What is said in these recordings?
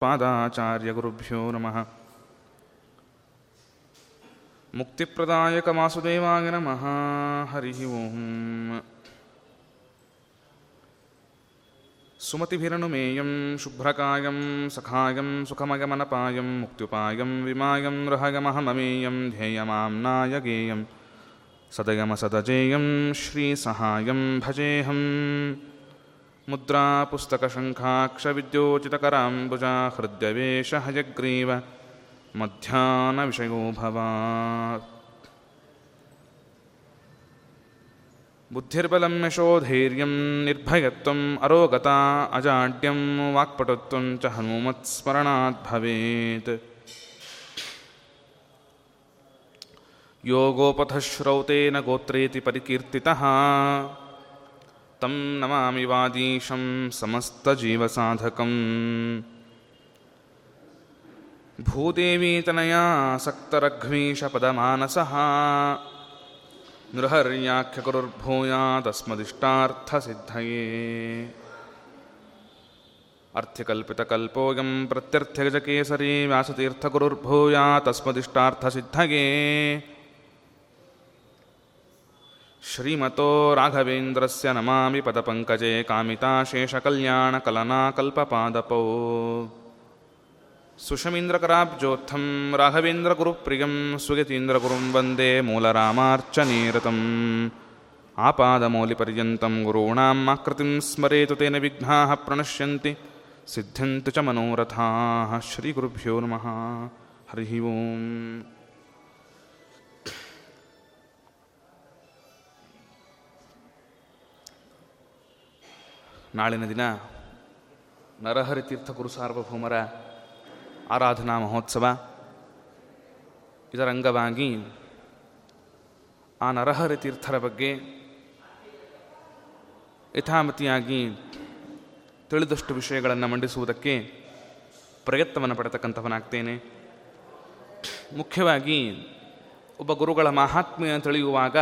पादाचार्यगुरुभ्यो नमः। मुक्तिप्रदायकवासुदेवाय नमः। हरिः ओम्। सुमतिभिरनुमेयं शुभ्रकायं सखायं सुखमयमनपायं मुक्त्युपायं विमायं रहयमहममेयं ध्येयमाम्नाय गेयं सदयमसदजेयं श्रीसहायं भजेऽहम् मुद्रापुस्तकशङ्खाक्षविद्योचितकराम्बुजा हृद्यवेशहयग्रीव मध्याह्नविषयो भवा बुद्धिर्बलं यशोधैर्यं निर्भयत्वम् अरोगता अजाड्यं वाक्पटुत्वं च हनुमत्स्मरणात् भवेत्। योगोपथश्रौतेन गोत्रेति परिकीर्तितः तं नमामि वादीशं समस्तजीवसाधकम्। भूदेवीतनया सक्तरघ्वीशपदमानसः। नृहर्याख्यकुरुर्भूयादस्मदिष्टार्थसिद्धये। अर्थ्यकल्पितकल्पोऽयं प्रत्यर्थ्यगजकेसरी व्यासतीर्थगुरुर्भूयातस्मदिष्टार्थसिद्धये श्रीमतो राघवेन्द्रस्य नमामि पदपङ्कजे कामिताशेषकल्याणकलनाकल्पपादपौ सुषमीन्द्रकराब्जोत्थं राघवेन्द्रगुरुप्रियं सुयतीन्द्रगुरुं वन्दे मूलरामार्चनीरतम्। आपादमौलिपर्यन्तं गुरूणाम् आकृतिं स्मरेतु तेन विघ्नाः प्रणश्यन्ति सिद्ध्यन्तु च मनोरथाः। श्रीगुरुभ्यो नमः। हरिः ओम् ನಾಳಿನ ದಿನ ನರಹರಿ ತೀರ್ಥ ಗುರು ಸಾರ್ವಭೌಮರ ಆರಾಧನಾ ಮಹೋತ್ಸವ. ಇದರ ಅಂಗವಾಗಿ ಆ ನರಹರಿ ತೀರ್ಥರ ಬಗ್ಗೆ ಯಥಾಮತಿಯಾಗಿ ತಿಳಿದಷ್ಟು ವಿಷಯಗಳನ್ನು ಮಂಡಿಸುವುದಕ್ಕೆ ಪ್ರಯತ್ನವನ್ನು ಪಡೆತಕ್ಕಂಥವನಾಗ್ತೇನೆ. ಮುಖ್ಯವಾಗಿ ಒಬ್ಬ ಗುರುಗಳ ಮಹಾತ್ಮೆಯನ್ನು ತಿಳಿಯುವಾಗ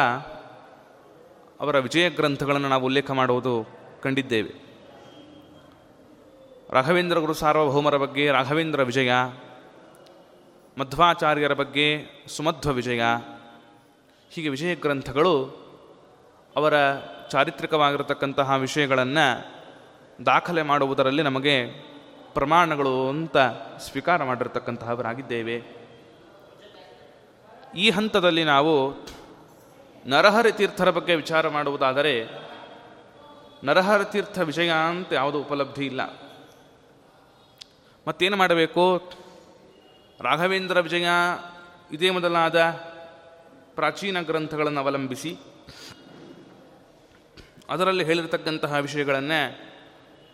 ಅವರ ವಿಜಯ ಗ್ರಂಥಗಳನ್ನು ನಾವು ಉಲ್ಲೇಖ ಮಾಡುವುದು ಕಂಡಿದ್ದೇವೆ. ರಾಘವೇಂದ್ರ ಗುರು ಸಾರ್ವಭೌಮರ ಬಗ್ಗೆ ರಾಘವೇಂದ್ರ ವಿಜಯ, ಮಧ್ವಾಚಾರ್ಯರ ಬಗ್ಗೆ ಸುಮಧ್ವ ವಿಜಯ, ಹೀಗೆ ವಿಜಯ ಗ್ರಂಥಗಳು ಅವರ ಚಾರಿತ್ರಿಕವಾಗಿರತಕ್ಕಂತಹ ವಿಷಯಗಳನ್ನು ದಾಖಲೆ ಮಾಡುವುದರಲ್ಲಿ ನಮಗೆ ಪ್ರಮಾಣಗಳು ಅಂತ ಸ್ವೀಕಾರ ಮಾಡಿರತಕ್ಕಂತಹವರಾಗಿದ್ದೇವೆ. ಈ ಹಂತದಲ್ಲಿ ನಾವು ನರಹರಿ ತೀರ್ಥರ ಬಗ್ಗೆ ವಿಚಾರ ಮಾಡುವುದಾದರೆ ನರಹರ ತೀರ್ಥ ವಿಜಯ ಅಂತ ಯಾವುದೂ ಉಪಲಬ್ಧಿ ಇಲ್ಲ. ಮತ್ತೇನು ಮಾಡಬೇಕು? ರಾಘವೇಂದ್ರ ವಿಜಯ ಇದೇ ಮೊದಲಾದ ಪ್ರಾಚೀನ ಗ್ರಂಥಗಳನ್ನು ಅವಲಂಬಿಸಿ ಅದರಲ್ಲಿ ಹೇಳಿರತಕ್ಕಂತಹ ವಿಷಯಗಳನ್ನೇ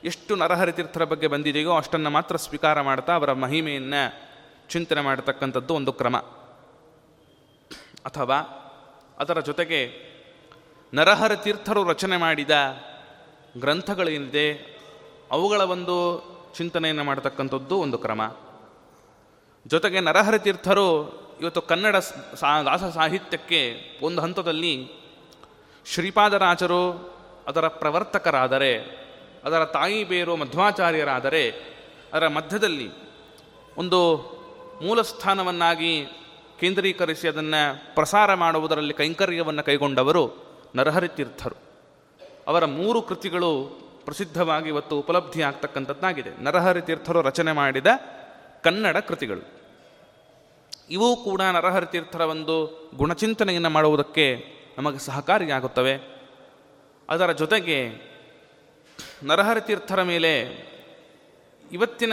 ಎಷ್ಟು ನರಹರಿತೀರ್ಥರ ಬಗ್ಗೆ ಬಂದಿದೆಯೋ ಅಷ್ಟನ್ನು ಮಾತ್ರ ಸ್ವೀಕಾರ ಮಾಡ್ತಾ ಅವರ ಮಹಿಮೆಯನ್ನು ಚಿಂತನೆ ಮಾಡತಕ್ಕಂಥದ್ದು ಒಂದು ಕ್ರಮ. ಅಥವಾ ಅದರ ಜೊತೆಗೆ ನರಹರ ತೀರ್ಥರು ರಚನೆ ಮಾಡಿದ ಗ್ರಂಥಗಳೇನಿದೆ ಅವುಗಳ ಒಂದು ಚಿಂತನೆಯನ್ನು ಮಾಡತಕ್ಕಂಥದ್ದು ಒಂದು ಕ್ರಮ. ಜೊತೆಗೆ ನರಹರಿ ತೀರ್ಥರು ಇವತ್ತು ಕನ್ನಡ ಸಾ ದಾಸ ಸಾಹಿತ್ಯಕ್ಕೆ ಒಂದು ಹಂತದಲ್ಲಿ ಶ್ರೀಪಾದರಾಜರು ಅದರ ಪ್ರವರ್ತಕರಾದರೆ, ಅದರ ತಾಯಿ ಬೇರು ಮಧ್ವಾಚಾರ್ಯರಾದರೆ, ಅದರ ಮಧ್ಯದಲ್ಲಿ ಒಂದು ಮೂಲಸ್ಥಾನವನ್ನಾಗಿ ಕೇಂದ್ರೀಕರಿಸಿ ಅದನ್ನು ಪ್ರಸಾರ ಮಾಡುವುದರಲ್ಲಿ ಕೈಂಕರ್ಯವನ್ನು ಕೈಗೊಂಡವರು ನರಹರಿ ತೀರ್ಥರು. ಅವರ ಮೂರು ಕೃತಿಗಳು ಪ್ರಸಿದ್ಧವಾಗಿ ಇವತ್ತು ಉಪಲಬ್ಧಿ ಆಗ್ತಕ್ಕಂಥದ್ದಾಗಿದೆ. ನರಹರಿ ತೀರ್ಥರು ರಚನೆ ಮಾಡಿದ ಕನ್ನಡ ಕೃತಿಗಳು. ಇವು ಕೂಡ ನರಹರಿ ತೀರ್ಥರ ಒಂದು ಗುಣಚಿಂತನೆಯನ್ನು ಮಾಡುವುದಕ್ಕೆ ನಮಗೆ ಸಹಕಾರಿಯಾಗುತ್ತವೆ. ಅದರ ಜೊತೆಗೆ ನರಹರಿ ತೀರ್ಥರ ಮೇಲೆ ಇವತ್ತಿನ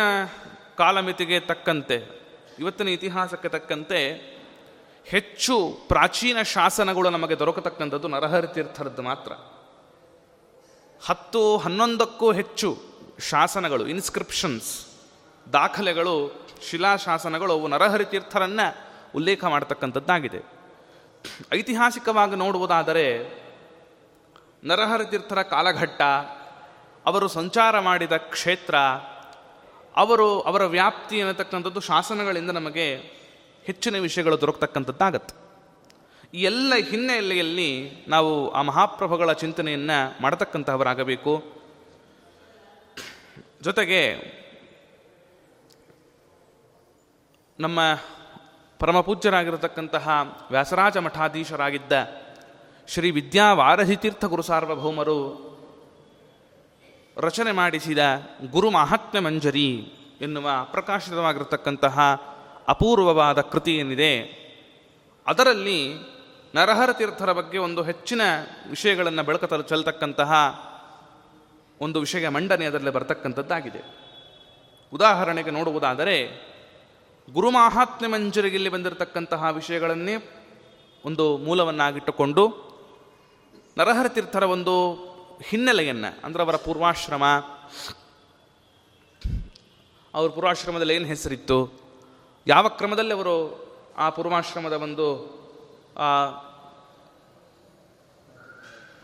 ಕಾಲಮಿತಿಗೆ ತಕ್ಕಂತೆ, ಇವತ್ತಿನ ಇತಿಹಾಸಕ್ಕೆ ತಕ್ಕಂತೆ ಹೆಚ್ಚು ಪ್ರಾಚೀನ ಶಾಸನಗಳು ನಮಗೆ ದೊರಕತಕ್ಕಂಥದ್ದು ನರಹರಿ ತೀರ್ಥರದ್ದು ಮಾತ್ರ. ಹತ್ತು ಹನ್ನೊಂದಕ್ಕೂ ಹೆಚ್ಚು ಶಾಸನಗಳು ಇನ್ಸ್ಕ್ರಿಪ್ಷನ್ಸ್ ದಾಖಲೆಗಳು, ಶಿಲಾಶಾಸನಗಳು, ಅವು ನರಹರಿ ತೀರ್ಥರನ್ನು ಉಲ್ಲೇಖ ಮಾಡತಕ್ಕಂಥದ್ದಾಗಿದೆ. ಐತಿಹಾಸಿಕವಾಗಿ ನೋಡುವುದಾದರೆ, ನರಹರಿ ತೀರ್ಥರ ಕಾಲಘಟ್ಟ, ಅವರು ಸಂಚಾರ ಮಾಡಿದ ಕ್ಷೇತ್ರ, ಅವರು ಅವರ ವ್ಯಾಪ್ತಿ ಅನ್ನತಕ್ಕಂಥದ್ದು ಶಾಸನಗಳಿಂದ ನಮಗೆ ಹೆಚ್ಚಿನ ವಿಷಯಗಳು ದೊರಕತಕ್ಕಂಥದ್ದಾಗತ್ತೆ. ಈ ಎಲ್ಲ ಹಿನ್ನೆಲೆಯಲ್ಲಿ ನಾವು ಆ ಮಹಾಪ್ರಭುಗಳ ಚಿಂತನೆಯನ್ನು ಮಾಡತಕ್ಕಂತಹವರಾಗಬೇಕು. ಜೊತೆಗೆ ನಮ್ಮ ಪರಮಪೂಜ್ಯರಾಗಿರತಕ್ಕಂತಹ ವ್ಯಾಸರಾಜ ಮಠಾಧೀಶರಾಗಿದ್ದ ಶ್ರೀ ವಿದ್ಯಾ ತೀರ್ಥ ಗುರು ಸಾರ್ವಭೌಮರು ರಚನೆ ಮಾಡಿಸಿದ ಗುರು ಮಹಾತ್ಮ್ಯ ಮಂಜರಿ ಎನ್ನುವ ಪ್ರಕಾಶಿತವಾಗಿರತಕ್ಕಂತಹ ಅಪೂರ್ವವಾದ ಕೃತಿ ಏನಿದೆ, ಅದರಲ್ಲಿ ನರಹರ ತೀರ್ಥರ ಬಗ್ಗೆ ಒಂದು ಹೆಚ್ಚಿನ ವಿಷಯಗಳನ್ನು ಬೆಳಕತಲು ಚೆಲ್ತಕ್ಕಂತಹ ಒಂದು ವಿಷಯ ಮಂಡನೆ ಅದರಲ್ಲಿ ಬರತಕ್ಕಂಥದ್ದಾಗಿದೆ. ಉದಾಹರಣೆಗೆ ನೋಡುವುದಾದರೆ ಗುರುಮಾಹಾತ್ಮ್ಯ ಮಂಜರಿಗಿಲ್ಲಿ ಬಂದಿರತಕ್ಕಂತಹ ವಿಷಯಗಳನ್ನೇ ಒಂದು ಮೂಲವನ್ನಾಗಿಟ್ಟುಕೊಂಡು ನರಹರ ತೀರ್ಥರ ಒಂದು ಹಿನ್ನೆಲೆಯನ್ನು, ಅಂದರೆ ಅವರ ಪೂರ್ವಾಶ್ರಮ, ಅವ್ರ ಪೂರ್ವಾಶ್ರಮದಲ್ಲಿ ಏನು ಹೆಸರಿತ್ತು, ಯಾವ ಕ್ರಮದಲ್ಲಿ ಅವರು ಆ ಪೂರ್ವಾಶ್ರಮದ ಒಂದು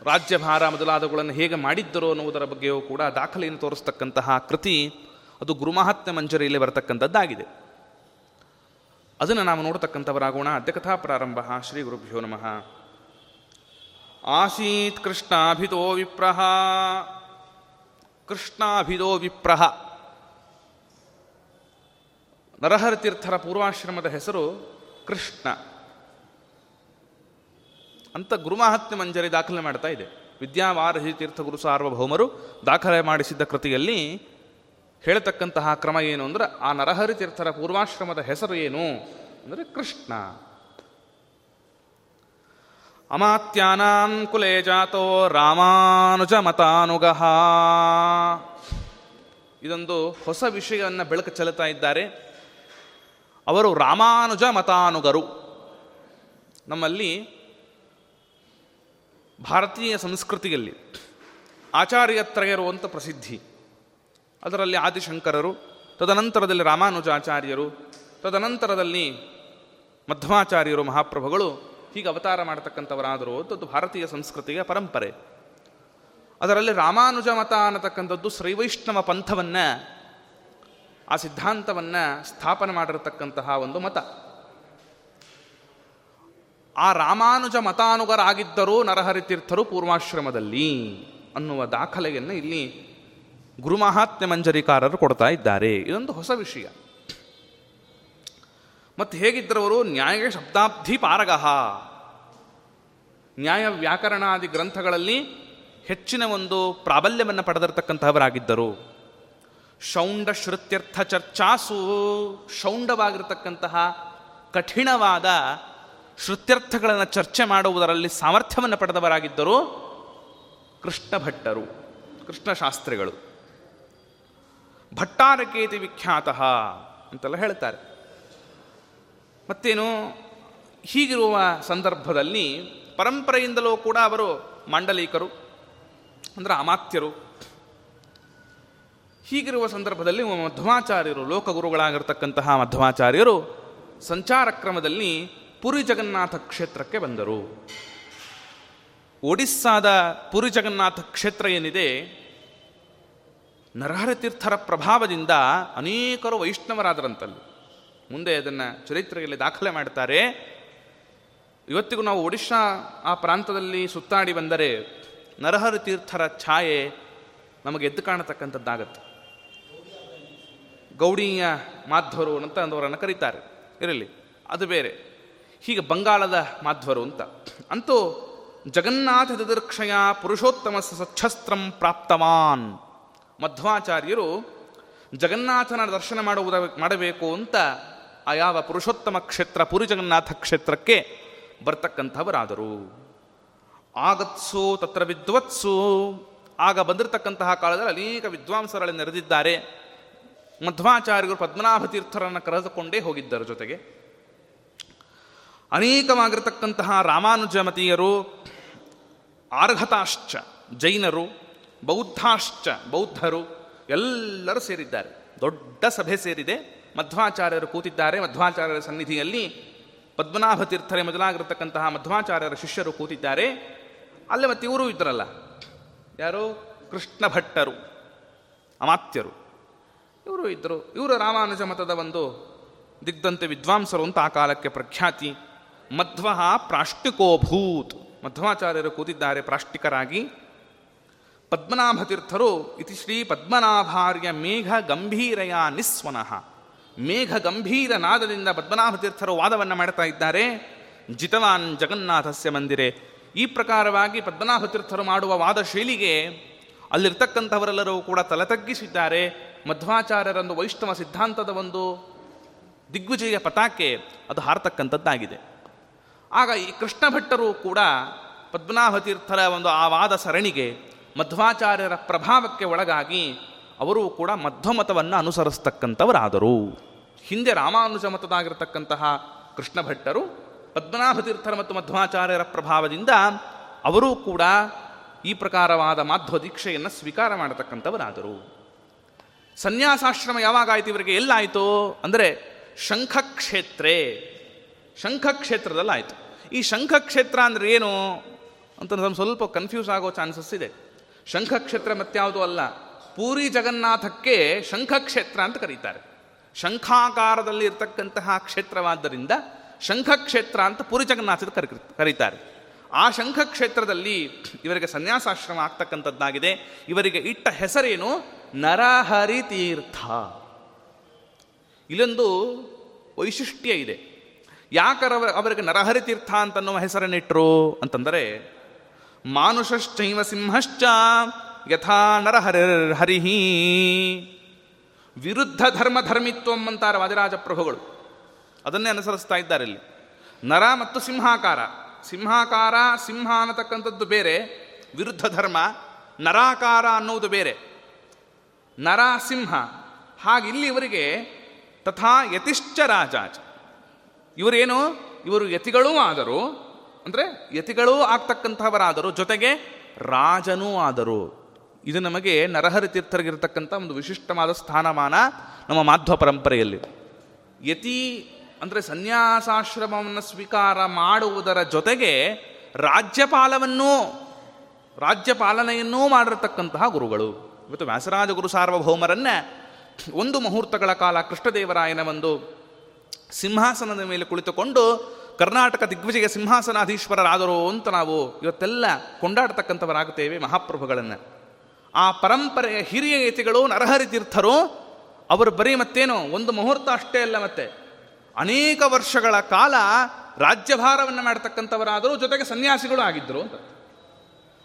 ರಾಜ್ಯಭಾರ ಮೊದಲಾದವುಗಳನ್ನು ಹೇಗೆ ಮಾಡಿದ್ದರು ಅನ್ನುವುದರ ಬಗ್ಗೆಯೂ ಕೂಡ ದಾಖಲೆಯನ್ನು ತೋರಿಸ್ತಕ್ಕಂತಹ ಕೃತಿ, ಅದು ಗುರುಮಹಾತ್ಮ್ಯ ಮಂಜರಿಯಲ್ಲಿ ಬರತಕ್ಕಂಥದ್ದಾಗಿದೆ. ಅದನ್ನು ನಾವು ನೋಡತಕ್ಕಂಥವರಾಗೋಣ. ಅಧ್ಯಕಥಾ ಪ್ರಾರಂಭ. ಶ್ರೀ ಗುರುಭ್ಯೋ ನಮಃ. ಆಸೀತ್ ಕೃಷ್ಣಾಭಿದೋ ವಿಪ್ರಹ. ಕೃಷ್ಣಾಭಿದೋ ವಿಪ್ರಹ. ನರಹರತೀರ್ಥರ ಪೂರ್ವಾಶ್ರಮದ ಹೆಸರು ಕೃಷ್ಣ. ಅಂತ ಗುರುಮಹಾತ್ಮ್ಯ ಮಂಜರಿ ದಾಖಲೆ ಮಾಡ್ತಾ ಇದೆ. ವಿದ್ಯಾವಾರಹಿ ತೀರ್ಥ ಗುರು ಸಾರ್ವಭೌಮರು ದಾಖಲೆ ಮಾಡಿಸಿದ್ದ ಕೃತಿಯಲ್ಲಿ ಹೇಳತಕ್ಕಂತಹ ಕ್ರಮ ಏನು ಅಂದ್ರೆ, ಆ ನರಹರಿ ತೀರ್ಥರ ಪೂರ್ವಾಶ್ರಮದ ಹೆಸರು ಏನು ಅಂದರೆ ಕೃಷ್ಣ. ಅಮಾತ್ಯಾನಾಂ ಕುಲೇ ಜಾತೋ ರಾಮಾನುಜ ಮತಾನುಗಹ ಇದೊಂದು ಹೊಸ ವಿಷಯವನ್ನು ಬೆಳಕು ಚೆಲ್ಲುತ್ತಾ ಇದ್ದಾರೆ. ಅವರು ರಾಮಾನುಜ ಮತಾನುಗರು. ನಮ್ಮಲ್ಲಿ ಭಾರತೀಯ ಸಂಸ್ಕೃತಿಯಲ್ಲಿ ಆಚಾರ್ಯತ್ರಯರು ಅಂತ ಪ್ರಸಿದ್ಧಿ. ಅದರಲ್ಲಿ ಆದಿಶಂಕರರು, ತದನಂತರದಲ್ಲಿ ರಾಮಾನುಜಾಚಾರ್ಯರು ತದನಂತರದಲ್ಲಿ ಮಧ್ವಾಚಾರ್ಯರು, ಮಹಾಪ್ರಭುಗಳು ಹೀಗೆ ಅವತಾರ ಮಾಡತಕ್ಕಂಥವರಾದರು ಅಂತದ್ದು ಭಾರತೀಯ ಸಂಸ್ಕೃತಿಯ ಪರಂಪರೆ. ಅದರಲ್ಲಿ ರಾಮಾನುಜ ಮತ ಅನ್ನತಕ್ಕಂಥದ್ದು ಶ್ರೀವೈಷ್ಣವ ಪಂಥವನ್ನು, ಆ ಸಿದ್ಧಾಂತವನ್ನು ಸ್ಥಾಪನೆ ಮಾಡಿರತಕ್ಕಂತಹ ಒಂದು ಮತ. ಆ ರಾಮಾನುಜ ಮತಾನುಗರಾಗಿದ್ದರೂ ನರಹರಿತೀರ್ಥರು ಪೂರ್ವಾಶ್ರಮದಲ್ಲಿ ಅನ್ನುವ ದಾಖಲೆಯನ್ನು ಇಲ್ಲಿ ಗುರುಮಹಾತ್ಮ್ಯ ಮಂಜರಿಕಾರರು ಕೊಡ್ತಾ ಇದ್ದಾರೆ. ಇದೊಂದು ಹೊಸ ವಿಷಯ. ಮತ್ತು ಹೇಗಿದ್ದರವರು? ನ್ಯಾಯ ಶಬ್ದಾಬ್ಧಿ ಪಾರಗಹ ನ್ಯಾಯ ವ್ಯಾಕರಣಾದಿ ಗ್ರಂಥಗಳಲ್ಲಿ ಹೆಚ್ಚಿನ ಒಂದು ಪ್ರಾಬಲ್ಯವನ್ನು ಪಡೆದಿರತಕ್ಕಂತಹವರಾಗಿದ್ದರು. ಶೌಂಡ ಶ್ರುತ್ಯರ್ಥ ಚರ್ಚಾಸು ಶೌಂಡವಾಗಿರತಕ್ಕಂತಹ ಕಠಿಣವಾದ ಶ್ರುತ್ಯರ್ಥಗಳನ್ನು ಚರ್ಚೆ ಮಾಡುವುದರಲ್ಲಿ ಸಾಮರ್ಥ್ಯವನ್ನು ಪಡೆದವರಾಗಿದ್ದರು ಕೃಷ್ಣ ಭಟ್ಟರು ಕೃಷ್ಣಶಾಸ್ತ್ರಿಗಳು. ಭಟ್ಟಾರಕೇತಿ ವಿಖ್ಯಾತ ಅಂತೆಲ್ಲ ಹೇಳ್ತಾರೆ. ಮತ್ತೇನು, ಹೀಗಿರುವ ಸಂದರ್ಭದಲ್ಲಿ ಪರಂಪರೆಯಿಂದಲೂ ಕೂಡ ಅವರು ಮಾಂಡಲೀಕರು, ಅಂದರೆ ಅಮಾತ್ಯರು. ಹೀಗಿರುವ ಸಂದರ್ಭದಲ್ಲಿ ಮಧ್ವಾಚಾರ್ಯರು, ಲೋಕಗುರುಗಳಾಗಿರ್ತಕ್ಕಂತಹ ಮಧ್ವಾಚಾರ್ಯರು ಸಂಚಾರ ಕ್ರಮದಲ್ಲಿ ಪುರಿ ಜಗನ್ನಾಥ ಕ್ಷೇತ್ರಕ್ಕೆ ಬಂದರು. ಒಡಿಸ್ಸಾದ ಪುರಿ ಜಗನ್ನಾಥ ಕ್ಷೇತ್ರ ಏನಿದೆ? ನರಹರತೀರ್ಥರ ಪ್ರಭಾವದಿಂದ ಅನೇಕರು ವೈಷ್ಣವರಾದರಂತಲ್ಲಿ. ಮುಂದೆ ಅದನ್ನು ಚರಿತ್ರೆಯಲ್ಲಿ ದಾಖಲೆ ಮಾಡ್ತಾರೆ. ಇವತ್ತಿಗೂ ನಾವು ಒಡಿಶಾ ಆ ಪ್ರಾಂತದಲ್ಲಿ ಸುತ್ತಾಡಿ ಬಂದರೆ ನರಹರ ತೀರ್ಥರ ಛಾಯೆ ನಮಗೆ ಎದ್ದು ಕಾಣತಕ್ಕಂಥದ್ದಾಗತ್ತೆ. ಗೌಡೀಯ ಮಾಧ್ವರು ಅಂತ ಅಂದವರನ್ನು ಕರೀತಾರೆ. ಇರಲಿ, ಅದು ಬೇರೆ. ಹೀಗೆ ಬಂಗಾಳದ ಮಾಧ್ವರು ಅಂತ. ಅಂತೂ ಜಗನ್ನಾಥ ದದರ್ಕ್ಷಯ ಪುರುಷೋತ್ತಮ ಸಚ್ಛಸ್ತ್ರಂ ಪ್ರಾಪ್ತವಾನ್. ಮಧ್ವಾಚಾರ್ಯರು ಜಗನ್ನಾಥನ ದರ್ಶನ ಮಾಡುವುದ ಮಾಡಬೇಕು ಅಂತ ಆ ಯಾವ ಪುರುಷೋತ್ತಮ ಕ್ಷೇತ್ರ ಪುರಿ ಜಗನ್ನಾಥ ಕ್ಷೇತ್ರಕ್ಕೆ ಬರ್ತಕ್ಕಂಥವರಾದರು. ಆಗತ್ಸು, ತತ್ರ ವಿದ್ವತ್ಸು, ಆಗ ಬಂದಿರತಕ್ಕಂತಹ ಕಾಲದಲ್ಲಿ ಅನೇಕ ವಿದ್ವಾಂಸರಲ್ಲಿ ನೆರೆದಿದ್ದಾರೆ. ಮಧ್ವಾಚಾರ್ಯರು ಪದ್ಮನಾಭ ತೀರ್ಥರನ್ನು ಕರೆದುಕೊಂಡೇ ಹೋಗಿದ್ದರು ಜೊತೆಗೆ. ಅನೇಕವಾಗಿರತಕ್ಕಂತಹ ರಾಮಾನುಜಮತೀಯರು ಆರ್ಘತಾಶ್ಚ ಜೈನರು, ಬೌದ್ಧಾಶ್ಚ, ಬೌದ್ಧರು ಎಲ್ಲರೂ ಸೇರಿದ್ದಾರೆ. ದೊಡ್ಡ ಸಭೆ ಸೇರಿದೆ. ಮಧ್ವಾಚಾರ್ಯರು ಕೂತಿದ್ದಾರೆ. ಮಧ್ವಾಚಾರ್ಯರ ಸನ್ನಿಧಿಯಲ್ಲಿ ಪದ್ಮನಾಭ ತೀರ್ಥರೆ ಮೊದಲಾಗಿರ್ತಕ್ಕಂತಹ ಮಧ್ವಾಚಾರ್ಯರ ಶಿಷ್ಯರು ಕೂತಿದ್ದಾರೆ. ಅಲ್ಲೇ ಮತ್ತೆ ಇವರು ಇದ್ರಲ್ಲ. ಯಾರು? ಕೃಷ್ಣ ಭಟ್ಟರು ಅಮಾತ್ಯರು. ಇವರು ಇದ್ದರು ಇವರು ರಾಮಾನುಜ ಮತದ ಒಂದು ದಿಗ್ಧಂತೆ ವಿದ್ವಾಂಸರು ಅಂತ ಆ ಕಾಲಕ್ಕೆ ಪ್ರಖ್ಯಾತಿ. ಮಧ್ವ ಪ್ರಾಷ್ಟಿಕೋಭೂತ್. ಮಧ್ವಾಚಾರ್ಯರು ಕೂತಿದ್ದಾರೆ ಪ್ರಾಷ್ಟಿಕರಾಗಿ. ಪದ್ಮನಾಭತೀರ್ಥರು ಇತಿ ಶ್ರೀ ಪದ್ಮನಾಭಾರ್ಯ ಮೇಘ ಗಂಭೀರಯ ನಿಸ್ವನಃ. ಮೇಘ ಗಂಭೀರ ನಾದದಿಂದ ಪದ್ಮನಾಭತೀರ್ಥರು ವಾದವನ್ನು ಮಾಡ್ತಾ ಇದ್ದಾರೆ. ಜಿತವಾನ್ ಜಗನ್ನಾಥಸ್ಯ ಮಂದಿರೆ. ಈ ಪ್ರಕಾರವಾಗಿ ಪದ್ಮನಾಭತೀರ್ಥರು ಮಾಡುವ ವಾದ ಶೈಲಿಗೆ ಅಲ್ಲಿರ್ತಕ್ಕಂಥವರೆಲ್ಲರೂ ಕೂಡ ತಲೆತಗ್ಗಿಸಿದ್ದಾರೆ ಮಧ್ವಾಚಾರ್ಯರೊಂದು ವೈಷ್ಣವ ಸಿದ್ಧಾಂತದ ಒಂದು ದಿಗ್ವಿಜಯ ಪತಾಕೆ ಅದು ಹಾರತಕ್ಕಂಥದ್ದಾಗಿದೆ. ಆಗ ಈ ಕೃಷ್ಣ ಭಟ್ಟರು ಕೂಡ ಪದ್ಮನಾಭ ತೀರ್ಥರ ಒಂದು ಆ ವಾದ ಸರಣಿಗೆ ಮಧ್ವಾಚಾರ್ಯರ ಪ್ರಭಾವಕ್ಕೆ ಒಳಗಾಗಿ ಅವರೂ ಕೂಡ ಮಧ್ವಮತವನ್ನು ಅನುಸರಿಸ್ತಕ್ಕಂಥವರಾದರು. ಹಿಂದೆ ರಾಮಾನುಜ ಮತದಾಗಿರ್ತಕ್ಕಂತಹ ಕೃಷ್ಣ ಭಟ್ಟರು ಪದ್ಮನಾಭ ತೀರ್ಥರ ಮತ್ತು ಮಧ್ವಾಚಾರ್ಯರ ಪ್ರಭಾವದಿಂದ ಅವರೂ ಕೂಡ ಈ ಪ್ರಕಾರವಾದ ಮಾಧ್ವ ದೀಕ್ಷೆಯನ್ನು ಸ್ವೀಕಾರ ಮಾಡತಕ್ಕಂಥವರಾದರು. ಸನ್ಯಾಸಾಶ್ರಮ ಯಾವಾಗಾಯ್ತು ಇವರಿಗೆ? ಎಲ್ಲಾಯಿತು? ಅಂದರೆ ಶಂಖಕ್ಷೇತ್ರೇ. ಶಂಖಕ್ಷೇತ್ರದಲ್ಲಾಯಿತು. ಈ ಶಂಖಕ್ಷೇತ್ರ ಅಂದರೆ ಏನು ಅಂತ ನಮ್ಗೆ ಸ್ವಲ್ಪ ಕನ್ಫ್ಯೂಸ್ ಆಗೋ ಚಾನ್ಸಸ್ ಇದೆ. ಶಂಖಕ್ಷೇತ್ರ ಮತ್ಯಾವುದು ಅಲ್ಲ? ಪೂರಿ ಜಗನ್ನಾಥಕ್ಕೆ ಶಂಖಕ್ಷೇತ್ರ ಅಂತ ಕರೀತಾರೆ. ಶಂಖಾಕಾರದಲ್ಲಿ ಇರತಕ್ಕಂತಹ ಕ್ಷೇತ್ರವಾದ್ದರಿಂದ ಶಂಖಕ್ಷೇತ್ರ ಅಂತ ಪುರಿ ಜಗನ್ನಾಥದ ಕರಿ ಕರೀತಾರೆ. ಆ ಶಂಖಕ್ಷೇತ್ರದಲ್ಲಿ ಇವರಿಗೆ ಸನ್ಯಾಸಾಶ್ರಮ ಆಗ್ತಕ್ಕಂಥದ್ದಾಗಿದೆ. ಇವರಿಗೆ ಇಟ್ಟ ಹೆಸರೇನು? ನರಹರಿ ತೀರ್ಥ ಇಲ್ಲೊಂದು ವೈಶಿಷ್ಟ್ಯ ಇದೆ. ಯಾಕರ ಅವರಿಗೆ ನರಹರಿ ತೀರ್ಥ ಅಂತನ್ನುವ ಹೆಸರನ್ನಿಟ್ರು ಅಂತಂದರೆ, ಮಾನುಷಶ್ಚೈವ ಸಿಂಹಶ್ಚ ಯಥಾ ನರಹರಿ ಹರಿಹಿ. ವಿರುದ್ಧ ಧರ್ಮ ಧರ್ಮಿತ್ವಂ ಅಂತಾರೆ ವಾದಿರಾಜ ಪ್ರಭುಗಳು ಅದನ್ನೇ ಅನುಸರಿಸ್ತಾ ಇದ್ದಾರೆ ಇಲ್ಲಿ. ನರ ಮತ್ತು ಸಿಂಹಾಕಾರ. ಸಿಂಹಾಕಾರ, ಸಿಂಹ ಅನ್ನತಕ್ಕಂಥದ್ದು ಬೇರೆ, ವಿರುದ್ಧ ಧರ್ಮ, ನರಾಕಾರ ಅನ್ನುವುದು ಬೇರೆ. ನರ, ಸಿಂಹ. ಹಾಗೆ ಇಲ್ಲಿ ಇವರಿಗೆ ತಥಾ ಯತಿಶ್ಚ ರಾಜಾಚ ಇವರೇನು? ಇವರು ಯತಿಗಳೂ ಆದರು. ಅಂದರೆ ಯತಿಗಳೂ ಆಗ್ತಕ್ಕಂಥವರಾದರು. ಜೊತೆಗೆ ರಾಜನೂ ಆದರು. ಇದು ನಮಗೆ ನರಹರಿ ತೀರ್ಥರಿಗಿರ್ತಕ್ಕಂಥ ಒಂದು ವಿಶಿಷ್ಟವಾದ ಸ್ಥಾನಮಾನ ನಮ್ಮ ಮಾಧ್ವ ಪರಂಪರೆಯಲ್ಲಿ. ಯತಿ ಅಂದರೆ ಸನ್ಯಾಸಾಶ್ರಮವನ್ನು ಸ್ವೀಕಾರ ಮಾಡುವುದರ ಜೊತೆಗೆ ರಾಜ್ಯಪಾಲವನ್ನೂ, ರಾಜ್ಯಪಾಲನೆಯನ್ನೂ ಮಾಡಿರತಕ್ಕಂತಹ ಗುರುಗಳು. ಇವತ್ತು ವ್ಯಾಸರಾಜ ಗುರು ಸಾರ್ವಭೌಮರನ್ನ ಒಂದು ಮುಹೂರ್ತಗಳ ಕಾಲ ಕೃಷ್ಣದೇವರಾಯನ ಒಂದು ಸಿಂಹಾಸನದ ಮೇಲೆ ಕುಳಿತುಕೊಂಡು ಕರ್ನಾಟಕ ದಿಗ್ವಿಜಯ ಸಿಂಹಾಸನಾಧೀಶ್ವರರಾದರು ಅಂತ ನಾವು ಇವತ್ತೆಲ್ಲ ಕೊಂಡಾಡ್ತಕ್ಕಂಥವರಾಗುತ್ತೇವೆ ಮಹಾಪ್ರಭುಗಳನ್ನು. ಆ ಪರಂಪರೆಯ ಹಿರಿಯ ಯತಿಗಳು, ನರಹರಿ ತೀರ್ಥರು, ಅವರು ಬರೀ ಮತ್ತೇನು, ಒಂದು ಮುಹೂರ್ತ ಅಷ್ಟೇ ಅಲ್ಲ ಮತ್ತೆ. ಅನೇಕ ವರ್ಷಗಳ ಕಾಲ ರಾಜ್ಯಭಾರವನ್ನು ಮಾಡ್ತಕ್ಕಂಥವರಾದರೂ ಜೊತೆಗೆ ಸನ್ಯಾಸಿಗಳು ಆಗಿದ್ದರು ಅಂತ.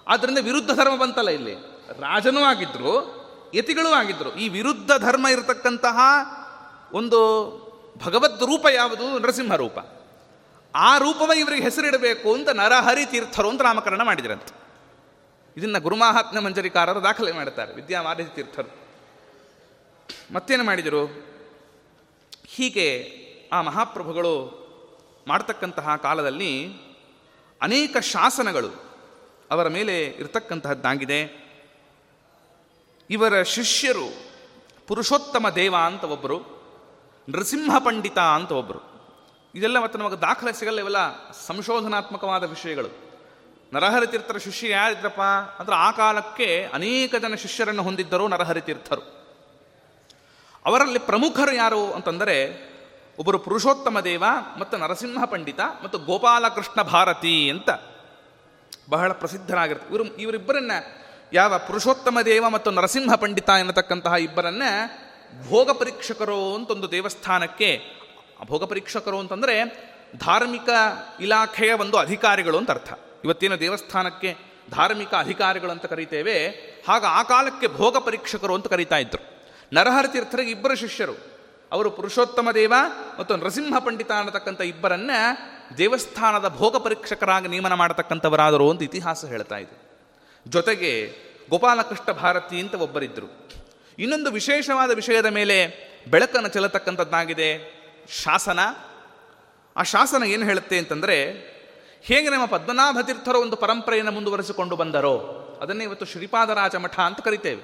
ಆದ್ದರಿಂದ ವಿರುದ್ಧ ಧರ್ಮ ಬಂತಲ್ಲ ಇಲ್ಲಿ. ರಾಜನೂ ಆಗಿದ್ದರು ಯತಿಗಳೂ ಆಗಿದ್ದರು ಈ ವಿರುದ್ಧ ಧರ್ಮ ಇರತಕ್ಕಂತಹ ಒಂದು ಭಗವದ್ ರೂಪ ಯಾವುದು? ನರಸಿಂಹ ರೂಪ. ಆ ರೂಪವೇ ಇವರಿಗೆ ಹೆಸರಿಡಬೇಕು ಅಂತ ನರಹರಿ ತೀರ್ಥರು ಅಂತ ನಾಮಕರಣ ಮಾಡಿದ್ರಂತೆ. ಇದನ್ನ ಗುರುಮಾಹಾತ್ಮ ಮಂಜರಿಕಾರರು ದಾಖಲೆ ಮಾಡುತ್ತಾರೆ ವಿದ್ಯಾಮಾರ್ಯ ತೀರ್ಥರು. ಮತ್ತೇನು ಮಾಡಿದರು? ಹೀಗೆ ಆ ಮಹಾಪ್ರಭುಗಳು ಮಾಡ್ತಕ್ಕಂತಹ ಕಾಲದಲ್ಲಿ ಅನೇಕ ಶಾಸನಗಳು ಅವರ ಮೇಲೆ ಇರತಕ್ಕಂತಹದ್ದಾಗಿದೆ. ಇವರ ಶಿಷ್ಯರು ಪುರುಷೋತ್ತಮ ದೇವ ಅಂತ ಒಬ್ಬರು. ನರಸಿಂಹ ಪಂಡಿತ ಅಂತ ಒಬ್ಬರು ಇದೆಲ್ಲ ಮತ್ತು ನಮಗೆ ದಾಖಲೆ ಸಿಗಲ್ಲ, ಇವೆಲ್ಲ ಸಂಶೋಧನಾತ್ಮಕವಾದ ವಿಷಯಗಳು. ನರಹರಿ ತೀರ್ಥರ ಶಿಷ್ಯ ಯಾರಿದ್ರಪ್ಪ ಅಂದ್ರೆ ಆ ಕಾಲಕ್ಕೆ ಅನೇಕ ಜನ ಶಿಷ್ಯರನ್ನು ಹೊಂದಿದ್ದರು ನರಹರಿ ತೀರ್ಥರು. ಅವರಲ್ಲಿ ಪ್ರಮುಖರು ಯಾರು ಅಂತಂದರೆ ಒಬ್ಬರು ಪುರುಷೋತ್ತಮ ದೇವ ಮತ್ತು ನರಸಿಂಹ ಪಂಡಿತ ಮತ್ತು ಗೋಪಾಲಕೃಷ್ಣ ಭಾರತಿ ಅಂತ. ಬಹಳ ಪ್ರಸಿದ್ಧರಾಗಿರ್ತ ಇವರು ಇವರಿಬ್ಬರನ್ನ ಯಾವ ಪುರುಷೋತ್ತಮ ದೇವ ಮತ್ತು ನರಸಿಂಹ ಪಂಡಿತ ಎನ್ನತಕ್ಕಂತಹ ಇಬ್ಬರನ್ನ ಭೋಗ ಪರೀಕ್ಷಕರು ಅಂತ ಒಂದು ದೇವಸ್ಥಾನಕ್ಕೆ ಭೋಗ ಪರೀಕ್ಷಕರು ಅಂತಂದರೆ ಧಾರ್ಮಿಕ ಇಲಾಖೆಯ ಒಂದು ಅಧಿಕಾರಿಗಳು ಅಂತ ಅರ್ಥ. ಇವತ್ತೇನು ದೇವಸ್ಥಾನಕ್ಕೆ ಧಾರ್ಮಿಕ ಅಧಿಕಾರಿಗಳು ಅಂತ ಕರೀತೇವೆ, ಹಾಗ ಆ ಕಾಲಕ್ಕೆ ಭೋಗ ಪರೀಕ್ಷಕರು ಅಂತ ಕರೀತಾ ಇದ್ರು. ನರಹರ ತೀರ್ಥರಿಗೆ ಇಬ್ಬರು ಶಿಷ್ಯರು. ಅವರು ಪುರುಷೋತ್ತಮ ದೇವ ಮತ್ತು ನರಸಿಂಹ ಪಂಡಿತ ಅನ್ನತಕ್ಕಂಥ ಇಬ್ಬರನ್ನ ದೇವಸ್ಥಾನದ ಭೋಗ ಪರೀಕ್ಷಕರಾಗಿ ನೇಮನ ಮಾಡತಕ್ಕಂಥವರಾದರು ಅಂತ ಇತಿಹಾಸ ಹೇಳ್ತಾ ಇದೆ. ಜೊತೆಗೆ ಗೋಪಾಲಕೃಷ್ಣ ಭಾರತಿ ಅಂತ ಒಬ್ಬರಿದ್ದರು ಇನ್ನೊಂದು ವಿಶೇಷವಾದ ವಿಷಯದ ಮೇಲೆ ಬೆಳಕನ್ನು ಚೆಲ್ಲತಕ್ಕಂಥದ್ದಾಗಿದೆ ಶಾಸನ. ಆ ಶಾಸನ ಏನು ಹೇಳುತ್ತೆ ಅಂತಂದರೆ, ಹೇಗೆ ನಮ್ಮ ಪದ್ಮನಾಭ ತೀರ್ಥರು ಒಂದು ಪರಂಪರೆಯನ್ನು ಮುಂದುವರೆಸಿಕೊಂಡು ಬಂದರೋ, ಅದನ್ನೇ ಇವತ್ತು ಶ್ರೀಪಾದರಾಜ ಮಠ ಅಂತ ಕರಿತೇವೆ.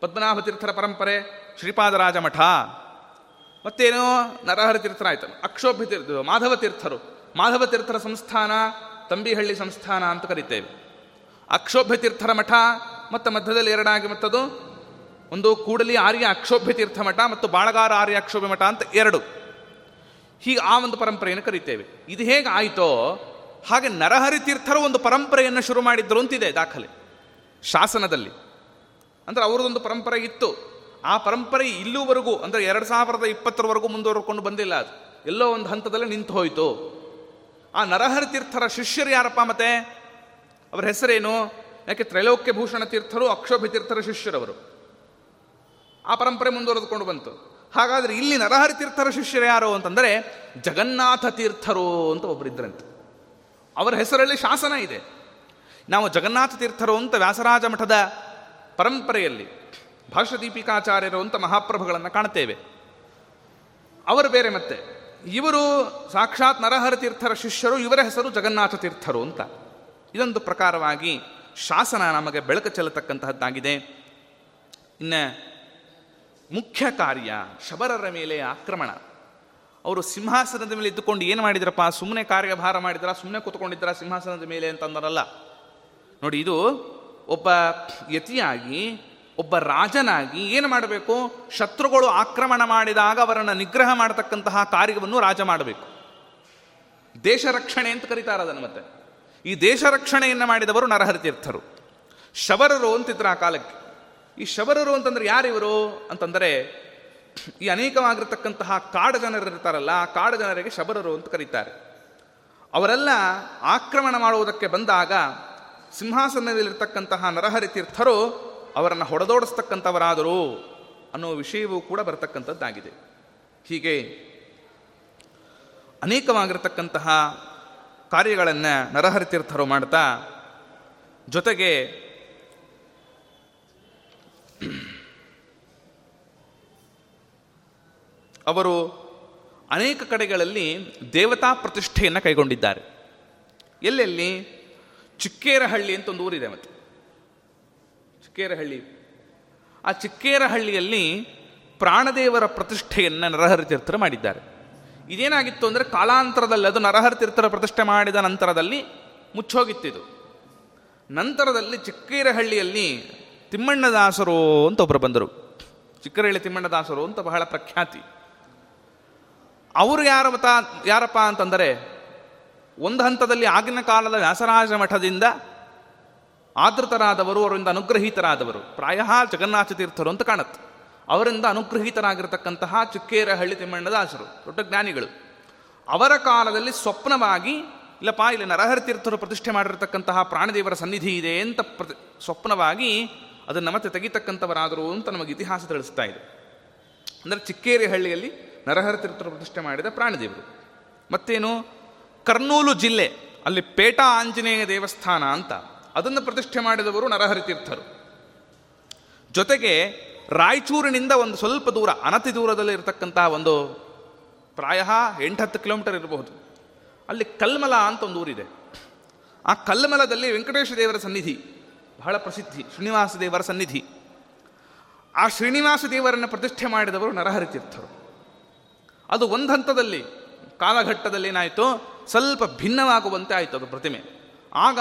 ಪದ್ಮನಾಭ ತೀರ್ಥರ ಪರಂಪರೆ ಶ್ರೀಪಾದರಾಜ ಮಠ ಮತ್ತೇನೋ ನರಹರ ತೀರ್ಥರಾಯ್ತು, ಅಕ್ಷೋಭ್ಯ ತೀರ್ಥ, ಮಾಧವ ತೀರ್ಥರು, ಮಾಧವ ತೀರ್ಥರ ಸಂಸ್ಥಾನ, ತಂಬಿಹಳ್ಳಿ ಸಂಸ್ಥಾನ ಅಂತ ಕರಿತೇವೆ. ಅಕ್ಷೋಭ್ಯ ತೀರ್ಥರ ಮಠ, ಮತ್ತು ಮಧ್ಯದಲ್ಲಿ ಎರಡಾಗಿ ಮತ್ತದು ಒಂದು ಕೂಡಲಿ ಆರ್ಯ ಅಕ್ಷೋಭ್ಯ ತೀರ್ಥ ಮಠ ಮತ್ತು ಬಾಳಗಾರ ಆರ್ಯ ಅಕ್ಷೋಭ್ಯ ಮಠ ಅಂತ ಎರಡು. ಹೀಗೆ ಆ ಒಂದು ಪರಂಪರೆಯನ್ನು ಕರಿತೇವೆ. ಇದು ಹೇಗೆ ಆಯಿತೋ, ಹಾಗೆ ನರಹರಿ ತೀರ್ಥರು ಒಂದು ಪರಂಪರೆಯನ್ನು ಶುರು ಮಾಡಿದ್ರು ಅಂತಿದೆ ದಾಖಲೆ. ಶಾಸನದಲ್ಲಿ. ಅಂದ್ರೆ ಅವರದೊಂದು ಪರಂಪರೆ ಇತ್ತು. ಆ ಪರಂಪರೆ ಇಲ್ಲೂವರೆಗೂ, ಅಂದರೆ ಎರಡು ಸಾವಿರದ ಇಪ್ಪತ್ತರವರೆಗೂ ಮುಂದುವರ್ಕೊಂಡು ಬಂದಿಲ್ಲ ಅದು. ಎಲ್ಲೋ ಒಂದು ಹಂತದಲ್ಲಿ ನಿಂತು ಹೋಯಿತು. ಆ ನರಹರಿ ತೀರ್ಥರ ಶಿಷ್ಯರು ಯಾರಪ್ಪ ಮತ್ತೆ? ಅವರ ಹೆಸರೇನು? ಯಾಕೆ ತ್ರೈಲೋಕ್ಯ ಭೂಷಣ ತೀರ್ಥರು, ಅಕ್ಷೋಭ್ಯ ತೀರ್ಥರ ಶಿಷ್ಯರವರು. ಆ ಪರಂಪರೆ ಮುಂದುವರೆದುಕೊಂಡು ಬಂತು. ಹಾಗಾದ್ರೆ ಇಲ್ಲಿ ನರಹರಿ ತೀರ್ಥರ ಶಿಷ್ಯರು ಯಾರು ಅಂತಂದರೆ ಜಗನ್ನಾಥ ತೀರ್ಥರು ಅಂತ ಒಬ್ಬರಿದ್ದರಂತೆ ಅವರ ಹೆಸರಲ್ಲಿ ಶಾಸನ ಇದೆ. ನಾವು ಜಗನ್ನಾಥ ತೀರ್ಥರು ಅಂತ ವ್ಯಾಸರಾಜ ಮಠದ ಪರಂಪರೆಯಲ್ಲಿ ಭಾಷ್ಯ ದೀಪಿಕಾಚಾರ್ಯರು ಅಂತ ಮಹಾಪ್ರಭುಗಳನ್ನು ಕಾಣ್ತೇವೆ. ಅವರು ಬೇರೆ ಮತ್ತೆ, ಇವರು ಸಾಕ್ಷಾತ್ ನರಹರ ತೀರ್ಥರ ಶಿಷ್ಯರು, ಇವರ ಹೆಸರು ಜಗನ್ನಾಥ ತೀರ್ಥರು ಅಂತ. ಇದೊಂದು ಪ್ರಕಾರವಾಗಿ ಶಾಸನ ನಮಗೆ ಬೆಳಕು ಚೆಲ್ಲತಕ್ಕಂತಹದ್ದಾಗಿದೆ. ಇನ್ನು ಮುಖ್ಯ ಕಾರ್ಯ ಶಬರರ ಮೇಲೆ ಆಕ್ರಮಣ. ಅವರು ಸಿಂಹಾಸನದ ಮೇಲೆ ಇದ್ದುಕೊಂಡು ಏನು ಮಾಡಿದ್ರಪ್ಪ? ಸುಮ್ಮನೆ ಕಾರ್ಯಭಾರ ಮಾಡಿದ್ರ? ಸುಮ್ಮನೆ ಕೂತ್ಕೊಂಡಿದ್ರ ಸಿಂಹಾಸನದ ಮೇಲೆ ಅಂತಂದರಲ್ಲ. ನೋಡಿ ಇದು ಒಬ್ಬ ಯತಿಯಾಗಿ, ಒಬ್ಬ ರಾಜನಾಗಿ ಏನು ಮಾಡಬೇಕು? ಶತ್ರುಗಳು ಆಕ್ರಮಣ ಮಾಡಿದಾಗ ಅವರನ್ನು ನಿಗ್ರಹ ಮಾಡತಕ್ಕಂತಹ ಕಾರ್ಯವನ್ನು ರಾಜ ಮಾಡಬೇಕು. ದೇಶ ರಕ್ಷಣೆ ಅಂತ ಕರೀತಾರೆ ಅದನ್ನು ಮತ್ತೆ. ಈ ದೇಶ ರಕ್ಷಣೆಯನ್ನು ಮಾಡಿದವರು ನರಹರಿತೀರ್ಥರು. ಶಬರರು ಅಂತಿದ್ರು ಆ ಕಾಲಕ್ಕೆ. ಈ ಶಬರರು ಅಂತಂದ್ರೆ ಯಾರಿವರು ಅಂತಂದರೆ ಈ ಅನೇಕವಾಗಿರ್ತಕ್ಕಂತಹ ಕಾಡು ಜನರಿರ್ತಾರಲ್ಲ ಆ ಕಾಡು ಜನರಿಗೆ ಶಬರರು ಅಂತ ಕರೀತಾರೆ. ಅವರೆಲ್ಲ ಆಕ್ರಮಣ ಮಾಡುವುದಕ್ಕೆ ಬಂದಾಗ ಸಿಂಹಾಸನದಲ್ಲಿರ್ತಕ್ಕಂತಹ ನರಹರಿ ತೀರ್ಥರು ಅವರನ್ನು ಹೊಡೆದೋಡಿಸ್ತಕ್ಕಂಥವರಾದರು ಅನ್ನೋ ವಿಷಯವೂ ಕೂಡ ಬರತಕ್ಕಂಥದ್ದಾಗಿದೆ. ಹೀಗೆ ಅನೇಕವಾಗಿರ್ತಕ್ಕಂತಹ ಕಾರ್ಯಗಳನ್ನು ನರಹರಿ ತೀರ್ಥರು ಮಾಡ್ತಾ ಜೊತೆಗೆ ಅವರು ಅನೇಕ ಕಡೆಗಳಲ್ಲಿ ದೇವತಾ ಪ್ರತಿಷ್ಠೆಯನ್ನು ಕೈಗೊಂಡಿದ್ದಾರೆ. ಎಲ್ಲೆಲ್ಲಿ? ಚಿಕ್ಕೇರಹಳ್ಳಿ ಅಂತ ಒಂದು ಊರಿದೆ ಮತ್ತೆ. ಚಿಕ್ಕೇರಹಳ್ಳಿ. ಆ ಚಿಕ್ಕೇರಹಳ್ಳಿಯಲ್ಲಿ ಪ್ರಾಣದೇವರ ಪ್ರತಿಷ್ಠೆಯನ್ನು ನರಹರಿ ತೀರ್ಥರ ಮಾಡಿದ್ದಾರೆ. ಇದೇನಾಗಿತ್ತು ಅಂದರೆ ಕಾಲಾಂತರದಲ್ಲಿ ಅದು ನರಹರ ತೀರ್ಥರ ಪ್ರತಿಷ್ಠೆ ಮಾಡಿದ ನಂತರದಲ್ಲಿ ಮುಚ್ಚೋಗಿತ್ತಿದು. ನಂತರದಲ್ಲಿ ಚಿಕ್ಕೇರಹಳ್ಳಿಯಲ್ಲಿ ತಿಮ್ಮಣ್ಣದಾಸರು ಅಂತ ಒಬ್ಬರು ಬಂದರು. ಚಿಕ್ಕರಹಳ್ಳಿ ತಿಮ್ಮಣ್ಣದಾಸರು ಅಂತ ಬಹಳ ಪ್ರಖ್ಯಾತಿ. ಅವರು ಯಾರ ಯಾರಪ್ಪ ಅಂತಂದರೆ, ಒಂದು ಹಂತದಲ್ಲಿ ಆಗಿನ ಕಾಲದ ವ್ಯಾಸರಾಜ ಮಠದಿಂದ ಆದೃತರಾದವರು ಅವರಿಂದ ಅನುಗ್ರಹೀತರಾದವರು. ಪ್ರಾಯ ಜಗನ್ನಾಥ ತೀರ್ಥರು ಅಂತ ಕಾಣುತ್ತೆ. ಅವರಿಂದ ಅನುಗ್ರಹೀತರಾಗಿರ್ತಕ್ಕಂತಹ ಚುಕ್ಕೇರಹಳ್ಳಿ ತಿಮ್ಮಣ್ಣದಾಸರು ದೊಡ್ಡ ಜ್ಞಾನಿಗಳು. ಅವರ ಕಾಲದಲ್ಲಿ ಸ್ವಪ್ನವಾಗಿ, ಇಲ್ಲಪ್ಪ, ಇಲ್ಲಿ ನರಹರಿ ತೀರ್ಥರು ಪ್ರತಿಷ್ಠೆ ಮಾಡಿರತಕ್ಕಂತಹ ಪ್ರಾಣದೇವರ ಸನ್ನಿಧಿ ಇದೆ ಅಂತ ಪ್ರತಿ, ಸ್ವಪ್ನವಾಗಿ ಅದನ್ನು ಮತ್ತೆ ತೆಗಿತಕ್ಕಂಥವರಾದರು ಅಂತ ನಮಗೆ ಇತಿಹಾಸ ತಿಳಿಸ್ತಾ ಇದೆ. ಅಂದರೆ ಚಿಕ್ಕೇರಿಹಳ್ಳಿಯಲ್ಲಿ ನರಹರಿ ತೀರ್ಥರು ಪ್ರತಿಷ್ಠೆ ಮಾಡಿದ ಪ್ರಾಣದೇವರು. ಮತ್ತೇನು? ಕರ್ನೂಲು ಜಿಲ್ಲೆ, ಅಲ್ಲಿ ಪೇಟಾ ಆಂಜನೇಯ ದೇವಸ್ಥಾನ ಅಂತ ಅದನ್ನು ಪ್ರತಿಷ್ಠೆ ಮಾಡಿದವರು ನರಹರಿ ತೀರ್ಥರು. ಜೊತೆಗೆ ರಾಯಚೂರಿನಿಂದ ಒಂದು ಸ್ವಲ್ಪ ದೂರ, ಅನತಿ ದೂರದಲ್ಲಿ ಇರತಕ್ಕಂತಹ ಒಂದು ಪ್ರಾಯ ಎಂಟತ್ತು ಕಿಲೋಮೀಟರ್ ಇರಬಹುದು. ಅಲ್ಲಿ ಕಲ್ಮಲ ಅಂತ ಒಂದು ಊರಿದೆ. ಆ ಕಲ್ಮಲದಲ್ಲಿ ವೆಂಕಟೇಶ ದೇವರ ಸನ್ನಿಧಿ, ಬಹಳ ಪ್ರಸಿದ್ಧಿ, ಶ್ರೀನಿವಾಸ ದೇವರ ಸನ್ನಿಧಿ. ಆ ಶ್ರೀನಿವಾಸ ದೇವರನ್ನು ಪ್ರತಿಷ್ಠೆ ಮಾಡಿದವರು ನರಹರಿ ತೀರ್ಥರು. ಅದು ಒಂದು ಹಂತದಲ್ಲಿ, ಕಾಲಘಟ್ಟದಲ್ಲಿ ಏನಾಯಿತು? ಸ್ವಲ್ಪ ಭಿನ್ನವಾಗುವಂತೆ ಆಯಿತು ಅದು ಪ್ರತಿಮೆ. ಆಗ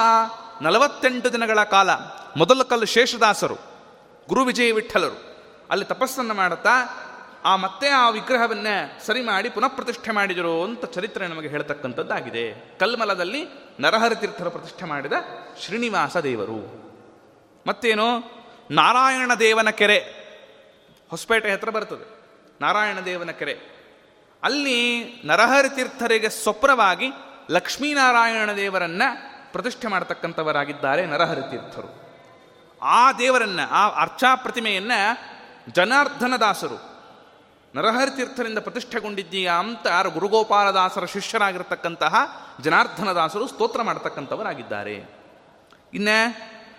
ನಲವತ್ತೆಂಟು ದಿನಗಳ ಕಾಲ ಮೊದಲ ಕಲ್ಲು ಶೇಷದಾಸರು, ಗುರು ವಿಜಯ ವಿಠಲರು, ಅಲ್ಲಿ ತಪಸ್ಸನ್ನು ಮಾಡುತ್ತಾ, ಆ ಮತ್ತೆ ಆ ವಿಗ್ರಹವನ್ನೇ ಸರಿ ಮಾಡಿ ಪುನಃ ಪ್ರತಿಷ್ಠೆ ಮಾಡಿದರು ಅಂತ ಚರಿತ್ರೆ ನಮಗೆ ಹೇಳ್ತಕ್ಕಂಥದ್ದಾಗಿದೆ. ಕಲ್ಮಲದಲ್ಲಿ ನರಹರಿ ತೀರ್ಥರ ಪ್ರತಿಷ್ಠೆ ಮಾಡಿದ ಶ್ರೀನಿವಾಸ ದೇವರು. ಮತ್ತೇನು? ನಾರಾಯಣ ದೇವನ ಕೆರೆ, ಹೊಸಪೇಟೆ ಹತ್ರ ಬರ್ತದೆ. ನಾರಾಯಣ ದೇವನ ಕೆರೆ. ಅಲ್ಲಿ ನರಹರಿ ತೀರ್ಥರಿಗೆ ಸ್ವಪ್ನವಾಗಿ ಲಕ್ಷ್ಮೀನಾರಾಯಣ ದೇವರನ್ನ ಪ್ರತಿಷ್ಠೆ ಮಾಡತಕ್ಕಂಥವರಾಗಿದ್ದಾರೆ ನರಹರಿ ತೀರ್ಥರು. ಆ ದೇವರನ್ನ, ಆ ಅರ್ಚಾ ಪ್ರತಿಮೆಯನ್ನ ಜನಾರ್ಧನ ದಾಸರು ನರಹರಿ ತೀರ್ಥರಿಂದ ಪ್ರತಿಷ್ಠೆಗೊಂಡಿದ್ದೀಯಾ ಅಂತ ಯಾರು ಗುರುಗೋಪಾಲದಾಸರ ಶಿಷ್ಯರಾಗಿರ್ತಕ್ಕಂತಹ ಜನಾರ್ಧನ ದಾಸರು ಸ್ತೋತ್ರ ಮಾಡತಕ್ಕಂಥವರಾಗಿದ್ದಾರೆ. ಇನ್ನ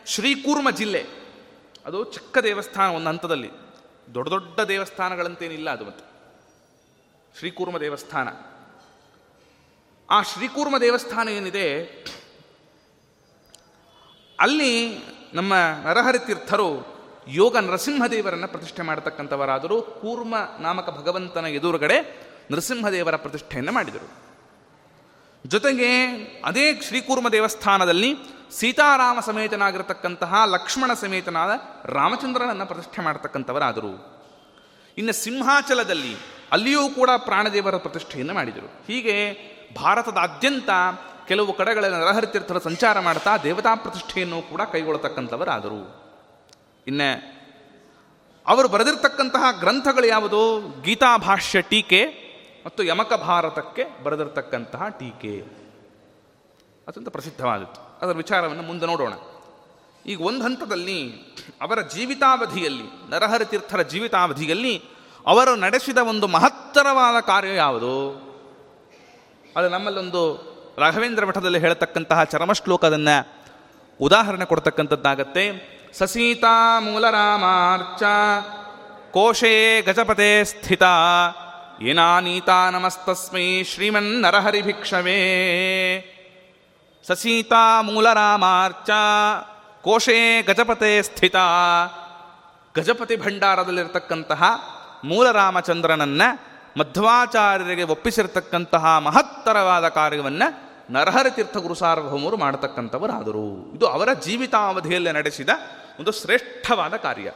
ಶ್ರೀಕೂರ್ಮ ಜಿಲ್ಲೆ, ಅದು ಚಿಕ್ಕ ದೇವಸ್ಥಾನ ಒಂದು ಹಂತದಲ್ಲಿ. ದೊಡ್ಡ ದೊಡ್ಡ ದೇವಸ್ಥಾನಗಳಂತೇನಿಲ್ಲ ಅದು ಮತ್ತೆ. ಶ್ರೀಕೂರ್ಮ ದೇವಸ್ಥಾನ. ಆ ಶ್ರೀಕೂರ್ಮ ದೇವಸ್ಥಾನ ಏನಿದೆ? ಅಲ್ಲಿ ನಮ್ಮ ನರಹರಿ ತೀರ್ಥರು ಯೋಗ ನರಸಿಂಹದೇವರನ್ನು ಪ್ರತಿಷ್ಠೆ ಮಾಡತಕ್ಕಂಥವರಾದರೂ. ಕೂರ್ಮ ನಾಮಕ ಭಗವಂತನ ಎದುರುಗಡೆ ನರಸಿಂಹದೇವರ ಪ್ರತಿಷ್ಠೆಯನ್ನು ಮಾಡಿದರು. ಜೊತೆಗೆ ಅದೇ ಶ್ರೀಕೂರ್ಮ ದೇವಸ್ಥಾನದಲ್ಲಿ ಸೀತಾರಾಮ ಸಮೇತನಾಗಿರತಕ್ಕಂತಹ ಲಕ್ಷ್ಮಣ ಸಮೇತನಾದ ರಾಮಚಂದ್ರನನ್ನು ಪ್ರತಿಷ್ಠೆ ಮಾಡತಕ್ಕಂಥವರಾದರು. ಇನ್ನು ಸಿಂಹಾಚಲದಲ್ಲಿ ಅಲ್ಲಿಯೂ ಕೂಡ ಪ್ರಾಣದೇವರ ಪ್ರತಿಷ್ಠೆಯನ್ನು ಮಾಡಿದರು. ಹೀಗೆ ಭಾರತದಾದ್ಯಂತ ಕೆಲವು ಕಡೆಗಳಲ್ಲಿ ನರಹರಿ ತೀರ್ಥರ ಸಂಚಾರ ಮಾಡ್ತಾ ದೇವತಾ ಪ್ರತಿಷ್ಠೆಯನ್ನು ಕೂಡ ಕೈಗೊಳ್ಳತಕ್ಕಂಥವರಾದರು. ಇನ್ನು ಅವರು ಬರೆದಿರ್ತಕ್ಕಂತಹ ಗ್ರಂಥಗಳು ಯಾವುದು? ಗೀತಾಭಾಷ್ಯ ಟೀಕೆ ಮತ್ತು ಯಮಕ ಭಾರತಕ್ಕೆ ಬರೆದಿರ್ತಕ್ಕಂತಹ ಟೀಕೆ. ಅತ್ಯಂತ ಪ್ರಸಿದ್ಧವಾದದ್ದು. ಅದರ ವಿಚಾರವನ್ನು ಮುಂದೆ ನೋಡೋಣ. ಈಗ ಒಂದು ಹಂತದಲ್ಲಿ ಅವರ ಜೀವಿತಾವಧಿಯಲ್ಲಿ, ನರಹರಿತೀರ್ಥರ ಜೀವಿತಾವಧಿಯಲ್ಲಿ ಅವರು ನಡೆಸಿದ ಒಂದು ಮಹತ್ತರವಾದ ಕಾರ್ಯ ಯಾವುದು? ಅದು ನಮ್ಮಲ್ಲೊಂದು ರಾಘವೇಂದ್ರ ಮಠದಲ್ಲಿ ಹೇಳತಕ್ಕಂತಹ ಚರಮಶ್ಲೋಕದನ್ನು ಉದಾಹರಣೆ ಕೊಡ್ತಕ್ಕಂಥದ್ದಾಗತ್ತೆ. ಸಸೀತಾ ಮೂಲರಾಮಾರ್ಚ, ಕೋಶೇ ಗಜಪತೆ ಸ್ಥಿತ, ಏನಾನೀತಾ ನಮಸ್ತಸ್ಮೈ ಶ್ರೀಮನ್ ನರಹರಿ ಭಿಕ್ಷವೇ. ಸಸೀತಾ ಮೂಲರಾಮಾರ್ಚ, ಕೋಶೇ ಗಜಪತೆ ಸ್ಥಿತ. ಗಜಪತಿ ಭಂಡಾರದಲ್ಲಿರ್ತಕ್ಕಂತಹ ಮೂಲರಾಮಚಂದ್ರನನ್ನ ಮಧ್ವಾಚಾರ್ಯರಿಗೆ ಒಪ್ಪಿಸಿರ್ತಕ್ಕಂತಹ ಮಹತ್ತರವಾದ ಕಾರ್ಯವನ್ನು ನರಹರಿ ತೀರ್ಥ ಗುರು ಸಾರ್ವಭೌಮರು ಮಾಡತಕ್ಕಂಥವರಾದರು. ಇದು ಅವರ ಜೀವಿತಾವಧಿಯಲ್ಲಿ ನಡೆಸಿದ ಒಂದು ಶ್ರೇಷ್ಠವಾದ ಕಾರ್ಯ.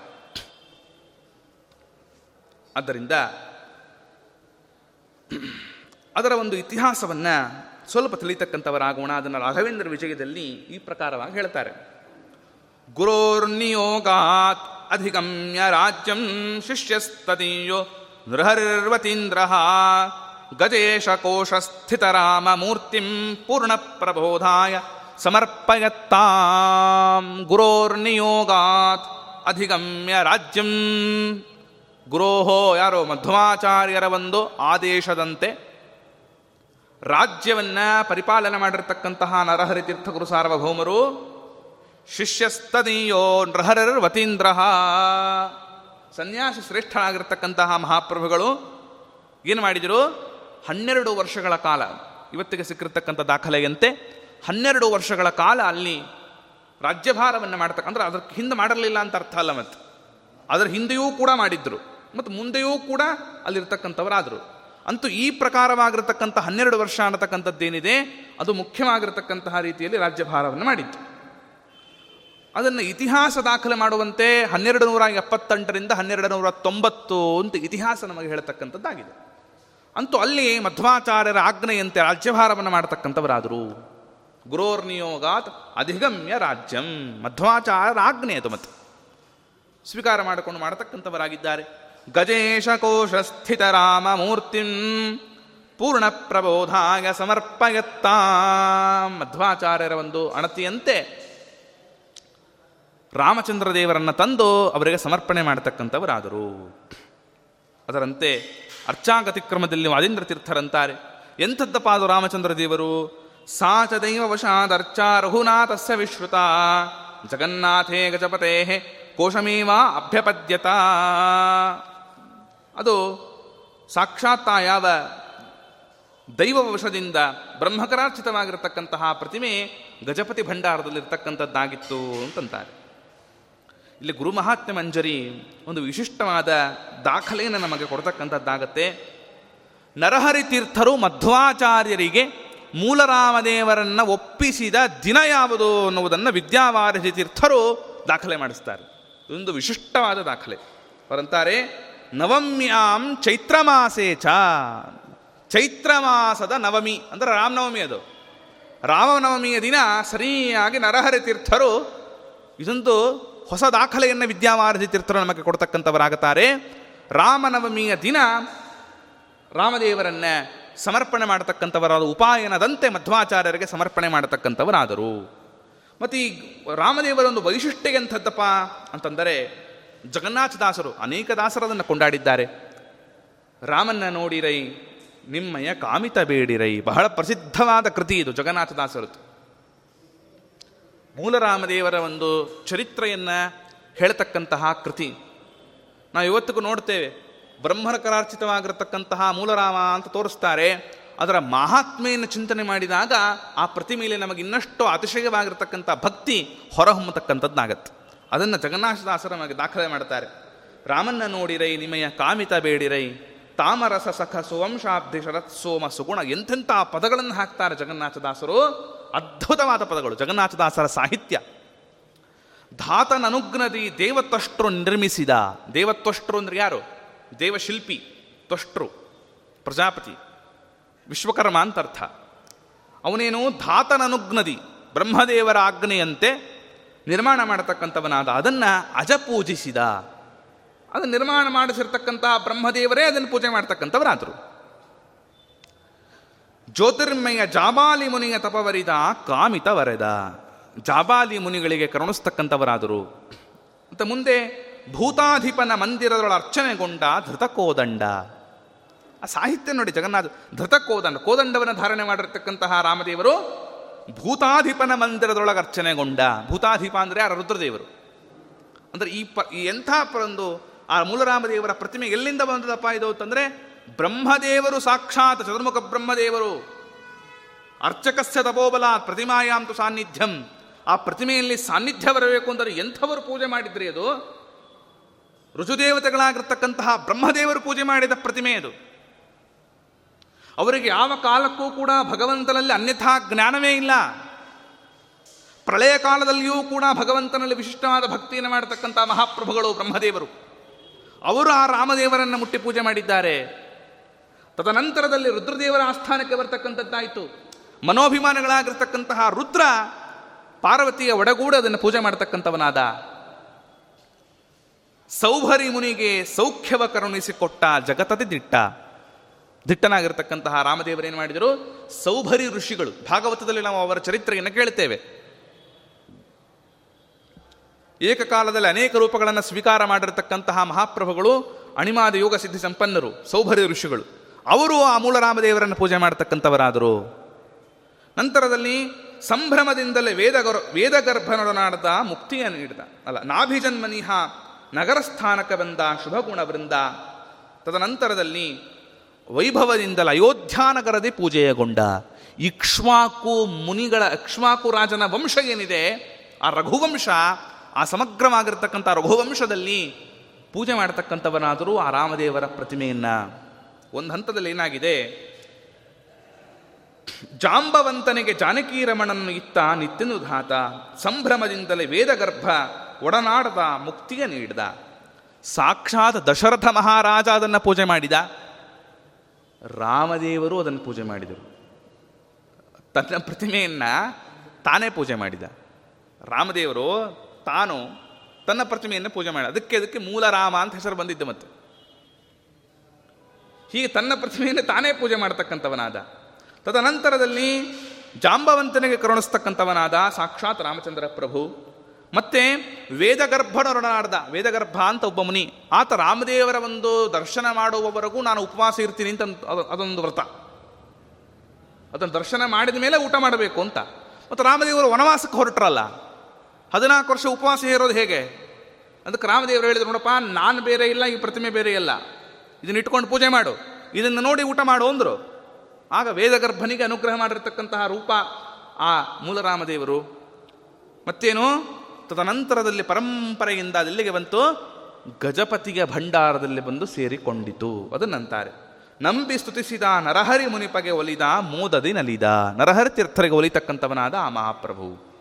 ಆದ್ದರಿಂದ ಅದರ ಒಂದು ಇತಿಹಾಸವನ್ನು ಸ್ವಲ್ಪ ತಿಳಿತಕ್ಕಂಥವರಾಗೋಣ. ಅದನ್ನು ರಾಘವೇಂದ್ರ ವಿಜಯದಲ್ಲಿ ಈ ಪ್ರಕಾರವಾಗಿ ಹೇಳ್ತಾರೆ. ಗುರೋರ್ನಿಯೋಗಾತ್ ಅಧಿಗಮ್ಯ ರಾಜ್ಯಂ ಶಿಷ್ಯಸ್ತದೀಯೋ ನೃಹರಿರ್ವತೀಂದ್ರ ಗಜೇಶಕೋಶಸ್ಥಿತರಾಮ ಮೂರ್ತಿಂ ಪೂರ್ಣ ಪ್ರಬೋಧಾಯ ಸಮರ್ಪಯತ್ತಾಂ ಗುರೋರ್ನಿಯೋಗಾತ್ ಅಧಿಗಮ್ಯ ರಾಜ್ಯಂ ಗುರೋಹೋ ಯಾರೋ ಮಧ್ವಾಚಾರ್ಯರ ಒಂದು ಆದೇಶದಂತೆ ರಾಜ್ಯವನ್ನ ಪರಿಪಾಲನೆ ಮಾಡಿರ್ತಕ್ಕಂತಹ ನರಹರಿ ತೀರ್ಥಗುರು ಸಾರ್ವಭೌಮರು ಶಿಷ್ಯಸ್ತದೀಯೋ ನೃಹರರ್ ವತೀಂದ್ರ ಸನ್ಯಾಸಿ ಶ್ರೇಷ್ಠನಾಗಿರ್ತಕ್ಕಂತಹ ಮಹಾಪ್ರಭುಗಳು ಏನು ಮಾಡಿದರು? ಹನ್ನೆರಡು ವರ್ಷಗಳ ಕಾಲ, ಇವತ್ತಿಗೆ ಸಿಕ್ಕಿರ್ತಕ್ಕಂಥ ದಾಖಲೆಯಂತೆ, ಹನ್ನೆರಡು ವರ್ಷಗಳ ಕಾಲ ಅಲ್ಲಿ ರಾಜ್ಯಭಾರವನ್ನು ಮಾಡ್ತಕ್ಕಂದ್ರೆ ಅದ್ರ ಹಿಂದೆ ಮಾಡಿರಲಿಲ್ಲ ಅಂತ ಅರ್ಥ ಅಲ್ಲ ಮತ್ತು ಅದರ ಹಿಂದೆಯೂ ಕೂಡ ಮಾಡಿದ್ರು. ಮತ್ತು ಮುಂದೆಯೂ ಕೂಡ ಅಲ್ಲಿರ್ತಕ್ಕಂಥವರಾದರು. ಅಂತೂ ಈ ಪ್ರಕಾರವಾಗಿರ್ತಕ್ಕಂಥ ಹನ್ನೆರಡು ವರ್ಷ ಅನ್ನತಕ್ಕಂಥದ್ದೇನಿದೆ, ಅದು ಮುಖ್ಯವಾಗಿರತಕ್ಕಂತಹ ರೀತಿಯಲ್ಲಿ ರಾಜ್ಯಭಾರವನ್ನು ಮಾಡಿತ್ತು. ಅದನ್ನು ಇತಿಹಾಸ ದಾಖಲೆ ಮಾಡುವಂತೆ ಹನ್ನೆರಡು ನೂರ ಎಪ್ಪತ್ತೆಂಟರಿಂದ ಹನ್ನೆರಡು ನೂರ ತೊಂಬತ್ತು ಅಂತ ಇತಿಹಾಸ ನಮಗೆ ಹೇಳ್ತಕ್ಕಂಥದ್ದಾಗಿದೆ. ಅಂತೂ ಅಲ್ಲಿ ಮಧ್ವಾಚಾರ್ಯರ ಆಜ್ಞೆಯಂತೆ ರಾಜ್ಯಭಾರವನ್ನು ಮಾಡತಕ್ಕಂಥವರಾದರು. ಗುರೋರ್ ನಿಯೋಗಾತ್ ಅಧಿಗಮ್ಯ ರಾಜ್ಯಂ. ಮಧ್ವಾಚಾರ್ಯರ ಆಜ್ಞೆ ಅದು ಮತ್ತೆ. ಸ್ವೀಕಾರ ಮಾಡಿಕೊಂಡು ಮಾಡತಕ್ಕಂಥವರಾಗಿದ್ದಾರೆ. ಗಜೇಶ ಕೋಶ ಸ್ಥಿತ ರಾಮ ಮೂರ್ತಿಂ ಪೂರ್ಣ ಪ್ರಬೋಧಾಯ ಸಮರ್ಪಯತ್ತ. ಮಧ್ವಾಚಾರ್ಯರ ಒಂದು ಅಣತಿಯಂತೆ ರಾಮಚಂದ್ರ ದೇವರನ್ನು ತಂದು ಅವರಿಗೆ ಸಮರ್ಪಣೆ ಮಾಡತಕ್ಕಂಥವರಾದರು. ಅದರಂತೆ ಅರ್ಚಾಗತಿಕ್ರಮದಲ್ಲಿ ವಾದೇಂದ್ರ ತೀರ್ಥರಂತಾರೆ. ಎಂಥದ್ದಪ್ಪ ಅದು ರಾಮಚಂದ್ರ ದೇವರು ಸಾ ಚ ದೈವ ಅರ್ಚಾ ರಘುನಾಥಸ್ಯ ವಿಶ್ರುತ. ಜಗನ್ನಾಥೇ ಗಜಪತೆ ಕೋಶಮೇವ ಅಭ್ಯಪದ್ಯತ. ಅದು ಸಾಕ್ಷಾತ್ ಯಾವ ದೈವ ವಶದಿಂದ ಬ್ರಹ್ಮಕರಾರ್ಚಿತವಾಗಿರತಕ್ಕಂತಹ ಪ್ರತಿಮೆ ಗಜಪತಿ ಭಂಡಾರದಲ್ಲಿರ್ತಕ್ಕಂಥದ್ದಾಗಿತ್ತು ಅಂತಂತಾರೆ. ಇಲ್ಲಿ ಗುರು ಮಹಾತ್ಮೆ ಮಂಜರಿ ಒಂದು ವಿಶಿಷ್ಟವಾದ ದಾಖಲೆಯನ್ನು ನಮಗೆ ಕೊಡ್ತಕ್ಕಂಥದ್ದಾಗತ್ತೆ. ನರಹರಿ ತೀರ್ಥರು ಮಧ್ವಾಚಾರ್ಯರಿಗೆ ಮೂಲರಾಮದೇವರನ್ನು ಒಪ್ಪಿಸಿದ ದಿನ ಯಾವುದು ಅನ್ನುವುದನ್ನು ವಿದ್ಯಾವಾರಧಿ ತೀರ್ಥರು ದಾಖಲೆ ಮಾಡಿಸ್ತಾರೆ. ಇದೊಂದು ವಿಶಿಷ್ಟವಾದ ದಾಖಲೆ. ಅವರಂತಾರೆ, ನವಮ್ಯಾಂ ಚೈತ್ರ ಮಾಸೇ ಚ. ಚೈತ್ರ ಮಾಸದ ನವಮಿ, ಅಂದರೆ ರಾಮನವಮಿ ಅದು. ರಾಮನವಮಿಯ ದಿನ ಸರಿಯಾಗಿ ನರಹರಿ ತೀರ್ಥರು ಇದೊಂದು ಹೊಸ ದಾಖಲೆಯನ್ನು ವಿದ್ಯಾವಾರಧಿ ತೀರ್ಥರು ನಮಗೆ ಕೊಡ್ತಕ್ಕಂಥವರಾಗುತ್ತಾರೆ. ರಾಮನವಮಿಯ ದಿನ ರಾಮದೇವರನ್ನ ಸಮರ್ಪಣೆ ಮಾಡತಕ್ಕಂಥವರಾದ ಉಪಾಯನದಂತೆ ಮಧ್ವಾಚಾರ್ಯರಿಗೆ ಸಮರ್ಪಣೆ ಮಾಡತಕ್ಕಂಥವರಾದರು. ಮತ್ತು ಈ ರಾಮದೇವರೊಂದು ವೈಶಿಷ್ಟ್ಯ ಎಂಥದ್ದಪ್ಪ ಅಂತಂದರೆ ಜಗನ್ನಾಥದಾಸರು ಅನೇಕ ದಾಸರದನ್ನು ಕೊಂಡಾಡಿದ್ದಾರೆ. ರಾಮನ್ನ ನೋಡಿರೈ, ನಿಮ್ಮಯ ಕಾಮಿತ ಬೇಡಿರೈ, ಬಹಳ ಪ್ರಸಿದ್ಧವಾದ ಕೃತಿ ಇದು ಜಗನ್ನಾಥದಾಸರದ್ದು ಮೂಲರಾಮದೇವರ ಒಂದು ಚರಿತ್ರೆಯನ್ನು ಹೇಳ್ತಕ್ಕಂತಹ ಕೃತಿ. ನಾವು ಇವತ್ತಿಗೂ ನೋಡ್ತೇವೆ ಬ್ರಹ್ಮನ ಕರಾರ್ಚಿತವಾಗಿರತಕ್ಕಂತಹ ಮೂಲರಾಮ ಅಂತ ತೋರಿಸ್ತಾರೆ. ಅದರ ಮಹಾತ್ಮೆಯನ್ನು ಚಿಂತನೆ ಮಾಡಿದಾಗ ಆ ಪ್ರತಿಮೆಯಲ್ಲಿ ನಮಗೆ ಇನ್ನಷ್ಟು ಅತಿಶಯವಾಗಿರತಕ್ಕಂಥ ಭಕ್ತಿ ಹೊರಹೊಮ್ಮತಕ್ಕಂಥದ್ದಾಗತ್ತೆ ಅದನ್ನು ಜಗನ್ನಾಥದಾಸರ ನಮಗೆ ದಾಖಲೆ ಮಾಡ್ತಾರೆ. ರಾಮನ್ನ ನೋಡಿರೈ, ನಿಮಯ ಕಾಮಿತ ಬೇಡಿರೈ, ತಾಮರಸ ಸಖ ಸುವಂಶಾಬ್ಧಿ ಶರತ್ ಸೋಮ ಸುಗುಣ ಎಂಥೆಂಥ ಪದಗಳನ್ನು ಹಾಕ್ತಾರೆ ಜಗನ್ನಾಥದಾಸರು ಅದ್ಭುತವಾದ ಪದಗಳು. ಜಗನ್ನಾಥದಾಸರ ಸಾಹಿತ್ಯ. ಧಾತನನುಗ್ನದಿ ದೇವತ್ವಷ್ಟ್ರು ನಿರ್ಮಿಸಿದ. ದೇವತ್ವಷ್ಟ್ರು ಅಂದ್ರೆ ಯಾರು? ದೇವಶಿಲ್ಪಿ ತ್ವಷ್ಟ್ರು ಪ್ರಜಾಪತಿ, ವಿಶ್ವಕರ್ಮ ಅಂತ ಅರ್ಥ. ಅವನೇನು? ಧಾತನನುಗ್ನದಿ, ಬ್ರಹ್ಮದೇವರ ಆಜ್ಞೆಯಂತೆ ನಿರ್ಮಾಣ ಮಾಡತಕ್ಕಂಥವನಾದ. ಅದನ್ನು ಅಜ ಪೂಜಿಸಿದ ಅದನ್ನು ನಿರ್ಮಾಣ ಮಾಡಿಸಿರ್ತಕ್ಕಂತಹ ಬ್ರಹ್ಮದೇವರೇ ಅದನ್ನು ಪೂಜೆ ಮಾಡ್ತಕ್ಕಂಥವರಾದರು. ಜ್ಯೋತಿರ್ಮಯ ಜಾಬಾಲಿ ಮುನಿಯ ತಪವರಿದ ಕಾಮಿತ ವರೆದ. ಜಾಬಾಲಿ ಮುನಿಗಳಿಗೆ ಕರುಣಿಸ್ತಕ್ಕಂಥವರಾದರು. ಮತ್ತು ಮುಂದೆ ಭೂತಾಧಿಪನ ಮಂದಿರದೊಳ ಅರ್ಚನೆಗೊಂಡ ಧೃತಕೋದಂಡ. ಆ ಸಾಹಿತ್ಯ ನೋಡಿ ಜಗನ್ನಾಥ, ಧೃತಕೋದಂಡ, ಕೋದಂಡವನ್ನು ಧಾರಣೆ ಮಾಡಿರ್ತಕ್ಕಂತಹ ರಾಮದೇವರು ಭೂತಾಧಿಪನ ಮಂದಿರದೊಳಗೆ ಅರ್ಚನೆಗೊಂಡ. ಭೂತಾಧಿಪ ಅಂದರೆ ಆ ರುದ್ರದೇವರು. ಅಂದರೆ ಈ ಪ ಎಂಥ ಒಂದು ಆ ಮೂಲರಾಮದೇವರ ಪ್ರತಿಮೆ ಎಲ್ಲಿಂದ ಬಂದದಪ್ಪ ಇದು ಅಂತಂದರೆ ಬ್ರಹ್ಮದೇವರು ಸಾಕ್ಷಾತ್ ಚತುರ್ಮುಖ ಬ್ರಹ್ಮದೇವರು. ಅರ್ಚಕಸ್ಯ ತಪೋಬಲ ಪ್ರತಿಮಾಯಾಂತು ಸಾನ್ನಿಧ್ಯಂ. ಆ ಪ್ರತಿಮೆಯಲ್ಲಿ ಸಾನ್ನಿಧ್ಯ ಬರಬೇಕು ಅಂದರೆ ಎಂಥವರು ಪೂಜೆ ಮಾಡಿದ್ರಿ ಅದು? ರುಜುದೇವತೆಗಳಾಗಿರ್ತಕ್ಕಂತಹ ಬ್ರಹ್ಮದೇವರು ಪೂಜೆ ಮಾಡಿದ ಪ್ರತಿಮೆ ಅದು. ಅವರಿಗೆ ಯಾವ ಕಾಲಕ್ಕೂ ಕೂಡ ಭಗವಂತನಲ್ಲಿ ಅನ್ಯಥಾ ಜ್ಞಾನವೇ ಇಲ್ಲ. ಪ್ರಳಯ ಕಾಲದಲ್ಲಿಯೂ ಕೂಡ ಭಗವಂತನಲ್ಲಿ ವಿಶಿಷ್ಟವಾದ ಭಕ್ತಿಯನ್ನು ಮಾಡತಕ್ಕಂಥ ಮಹಾಪ್ರಭುಗಳು ಬ್ರಹ್ಮದೇವರು. ಅವರು ಆ ರಾಮದೇವರನ್ನು ಮುಟ್ಟಿ ಪೂಜೆ ಮಾಡಿದ್ದಾರೆ. ತದನಂತರದಲ್ಲಿ ರುದ್ರದೇವರ ಆಸ್ಥಾನಕ್ಕೆ ಬರ್ತಕ್ಕಂಥದ್ದಾಯಿತು. ಮನೋಭಿಮಾನಗಳಾಗಿರ್ತಕ್ಕಂತಹ ರುದ್ರ ಪಾರ್ವತಿಯ ಒಡಗೂಡ ಅದನ್ನು ಪೂಜೆ ಮಾಡತಕ್ಕಂಥವನಾದ. ಸೌಭರಿ ಮುನಿಗೆ ಸೌಖ್ಯವ ಕರುಣಿಸಿಕೊಟ್ಟ ಜಗತದೆ ದಿಟ್ಟ. ದಿಟ್ಟನಾಗಿರ್ತಕ್ಕಂತಹ ರಾಮದೇವರೇನು ಮಾಡಿದರು? ಸೌಭರಿ ಋಷಿಗಳು, ಭಾಗವತದಲ್ಲಿ ನಾವು ಅವರ ಚರಿತ್ರೆಯನ್ನು ಕೇಳುತ್ತೇವೆ. ಏಕಕಾಲದಲ್ಲಿ ಅನೇಕ ರೂಪಗಳನ್ನು ಸ್ವೀಕಾರ ಮಾಡಿರತಕ್ಕಂತಹ ಮಹಾಪ್ರಭುಗಳು, ಅಣಿಮಾದ ಯೋಗ ಸಿದ್ಧಿ ಸಂಪನ್ನರು, ಸೌಭರಿ ಋಷಿಗಳು. ಅವರು ಆ ಮೂಲರಾಮದೇವರನ್ನು ಪೂಜೆ ಮಾಡತಕ್ಕಂಥವರಾದರು. ನಂತರದಲ್ಲಿ ಸಂಭ್ರಮದಿಂದಲೇ ವೇದಗರ್, ವೇದಗರ್ಭನೊಡನಾಡದ ಮುಕ್ತಿಯನ್ನು ನೀಡಿದ. ಅಲ್ಲ, ನಾಭಿಜನ್ಮನಿಹ ನಗರಸ್ಥಾನಕ ಬಂದ ಶುಭಗುಣ ವೃಂದ ತದನಂತರದಲ್ಲಿ ವೈಭವದಿಂದಲೇ ಅಯೋಧ್ಯಾನಗರದೇ ಪೂಜೆಯಗೊಂಡ ಇಕ್ಷ್ವಾಕು ಮುನಿಗಳ, ಇಕ್ಷ್ವಾಕು ರಾಜನ ವಂಶ ಏನಿದೆ, ಆ ರಘುವಂಶ, ಆ ಸಮಗ್ರವಾಗಿರ್ತಕ್ಕಂಥ ರಘುವಂಶದಲ್ಲಿ ಪೂಜೆ ಮಾಡತಕ್ಕಂಥವನಾದರೂ ಆ ರಾಮದೇವರ ಪ್ರತಿಮೆಯನ್ನ. ಒಂದು ಹಂತದಲ್ಲಿ ಏನಾಗಿದೆ? ಜಾಂಬವಂತನಿಗೆ ಜಾನಕಿ ರಮಣನ್ನು ಇತ್ತ ನಿತ್ಯನುಧಾತ ಸಂಭ್ರಮದಿಂದಲೇ ವೇದಗರ್ಭ, ಒಡನಾಡದ ಮುಕ್ತಿಯ ನೀಡಿದ. ಸಾಕ್ಷಾತ್ ದಶರಥ ಮಹಾರಾಜ ಅದನ್ನು ಪೂಜೆ ಮಾಡಿದ. ರಾಮದೇವರು ಅದನ್ನು ಪೂಜೆ ಮಾಡಿದರು. ತನ್ನ ಪ್ರತಿಮೆಯನ್ನ ತಾನೇ ಪೂಜೆ ಮಾಡಿದ. ರಾಮದೇವರು ತಾನು ತನ್ನ ಪ್ರತಿಮೆಯನ್ನು ಪೂಜೆ ಮಾಡಿದ. ಅದಕ್ಕೆ ಅದಕ್ಕೆ ಮೂಲ ರಾಮ ಅಂತ ಹೆಸರು ಬಂದಿದ್ದು ಮತ್ತೆ. ಹೀಗೆ ತನ್ನ ಪ್ರತಿಮೆಯನ್ನು ತಾನೇ ಪೂಜೆ ಮಾಡತಕ್ಕಂಥವನಾದ. ತದನಂತರದಲ್ಲಿ ಜಾಂಬವಂತನಿಗೆ ಕರುಣಿಸ್ತಕ್ಕಂಥವನಾದ ಸಾಕ್ಷಾತ್ ರಾಮಚಂದ್ರ ಪ್ರಭು. ಮತ್ತೆ ವೇದಗರ್ಭನೊಡನಾಡ್ದ ವೇದಗರ್ಭ ಅಂತ ಒಬ್ಬ ಮುನಿ, ಆತ ರಾಮದೇವರ ಒಂದು ದರ್ಶನ ಮಾಡುವವರೆಗೂ ನಾನು ಉಪವಾಸ ಇರ್ತೀನಿ ಅಂತ ಅದು- ಅದೊಂದು ವ್ರತ. ಅದನ್ನು ದರ್ಶನ ಮಾಡಿದ ಮೇಲೆ ಊಟ ಮಾಡಬೇಕು ಅಂತ. ಮತ್ತು ರಾಮದೇವರು ವನವಾಸಕ್ಕೆ ಹೊರಟ್ರಲ್ಲ. ಹದಿನಾಲ್ಕು ವರ್ಷ ಉಪವಾಸ ಇರೋದು ಹೇಗೆ? ಅದಕ್ಕೆ ರಾಮದೇವರು ಹೇಳಿದ್ರು, ನೋಡಪ್ಪ, ನಾನು ಬೇರೆ ಇಲ್ಲ, ಈ ಪ್ರತಿಮೆ ಬೇರೆ ಇಲ್ಲ. ಇದನ್ನ ಇಟ್ಕೊಂಡು ಪೂಜೆ ಮಾಡು. ಇದನ್ನು ನೋಡಿ ಊಟ ಮಾಡು ಅಂದರು. ಆಗ ವೇದಗರ್ಭನಿಗೆ ಅನುಗ್ರಹ ಮಾಡಿರ್ತಕ್ಕಂತಹ ರೂಪ ಆ ಮೂಲರಾಮದೇವರು. ಮತ್ತೇನು? ತದನಂತರದಲ್ಲಿ ಪರಂಪರೆಯಿಂದ ಅದೆಲ್ಲಿಗೆ ಬಂತು. ಗಜಪತಿಗೆ ಭಂಡಾರದಲ್ಲಿ ಬಂದು ಸೇರಿಕೊಂಡಿತು. ಅದನ್ನಂತಾರೆ ನಂಬಿ ಸ್ತುತಿಸಿದ ನರಹರಿ ಮುನಿಪಗೆ ಒಲಿದ ಮೋದದಿ ನಲಿದ. ನರಹರಿ ತೀರ್ಥರಿಗೆ ಒಲಿತಕ್ಕಂಥವನಾದ ಆ ಮಹಾಪ್ರಭು.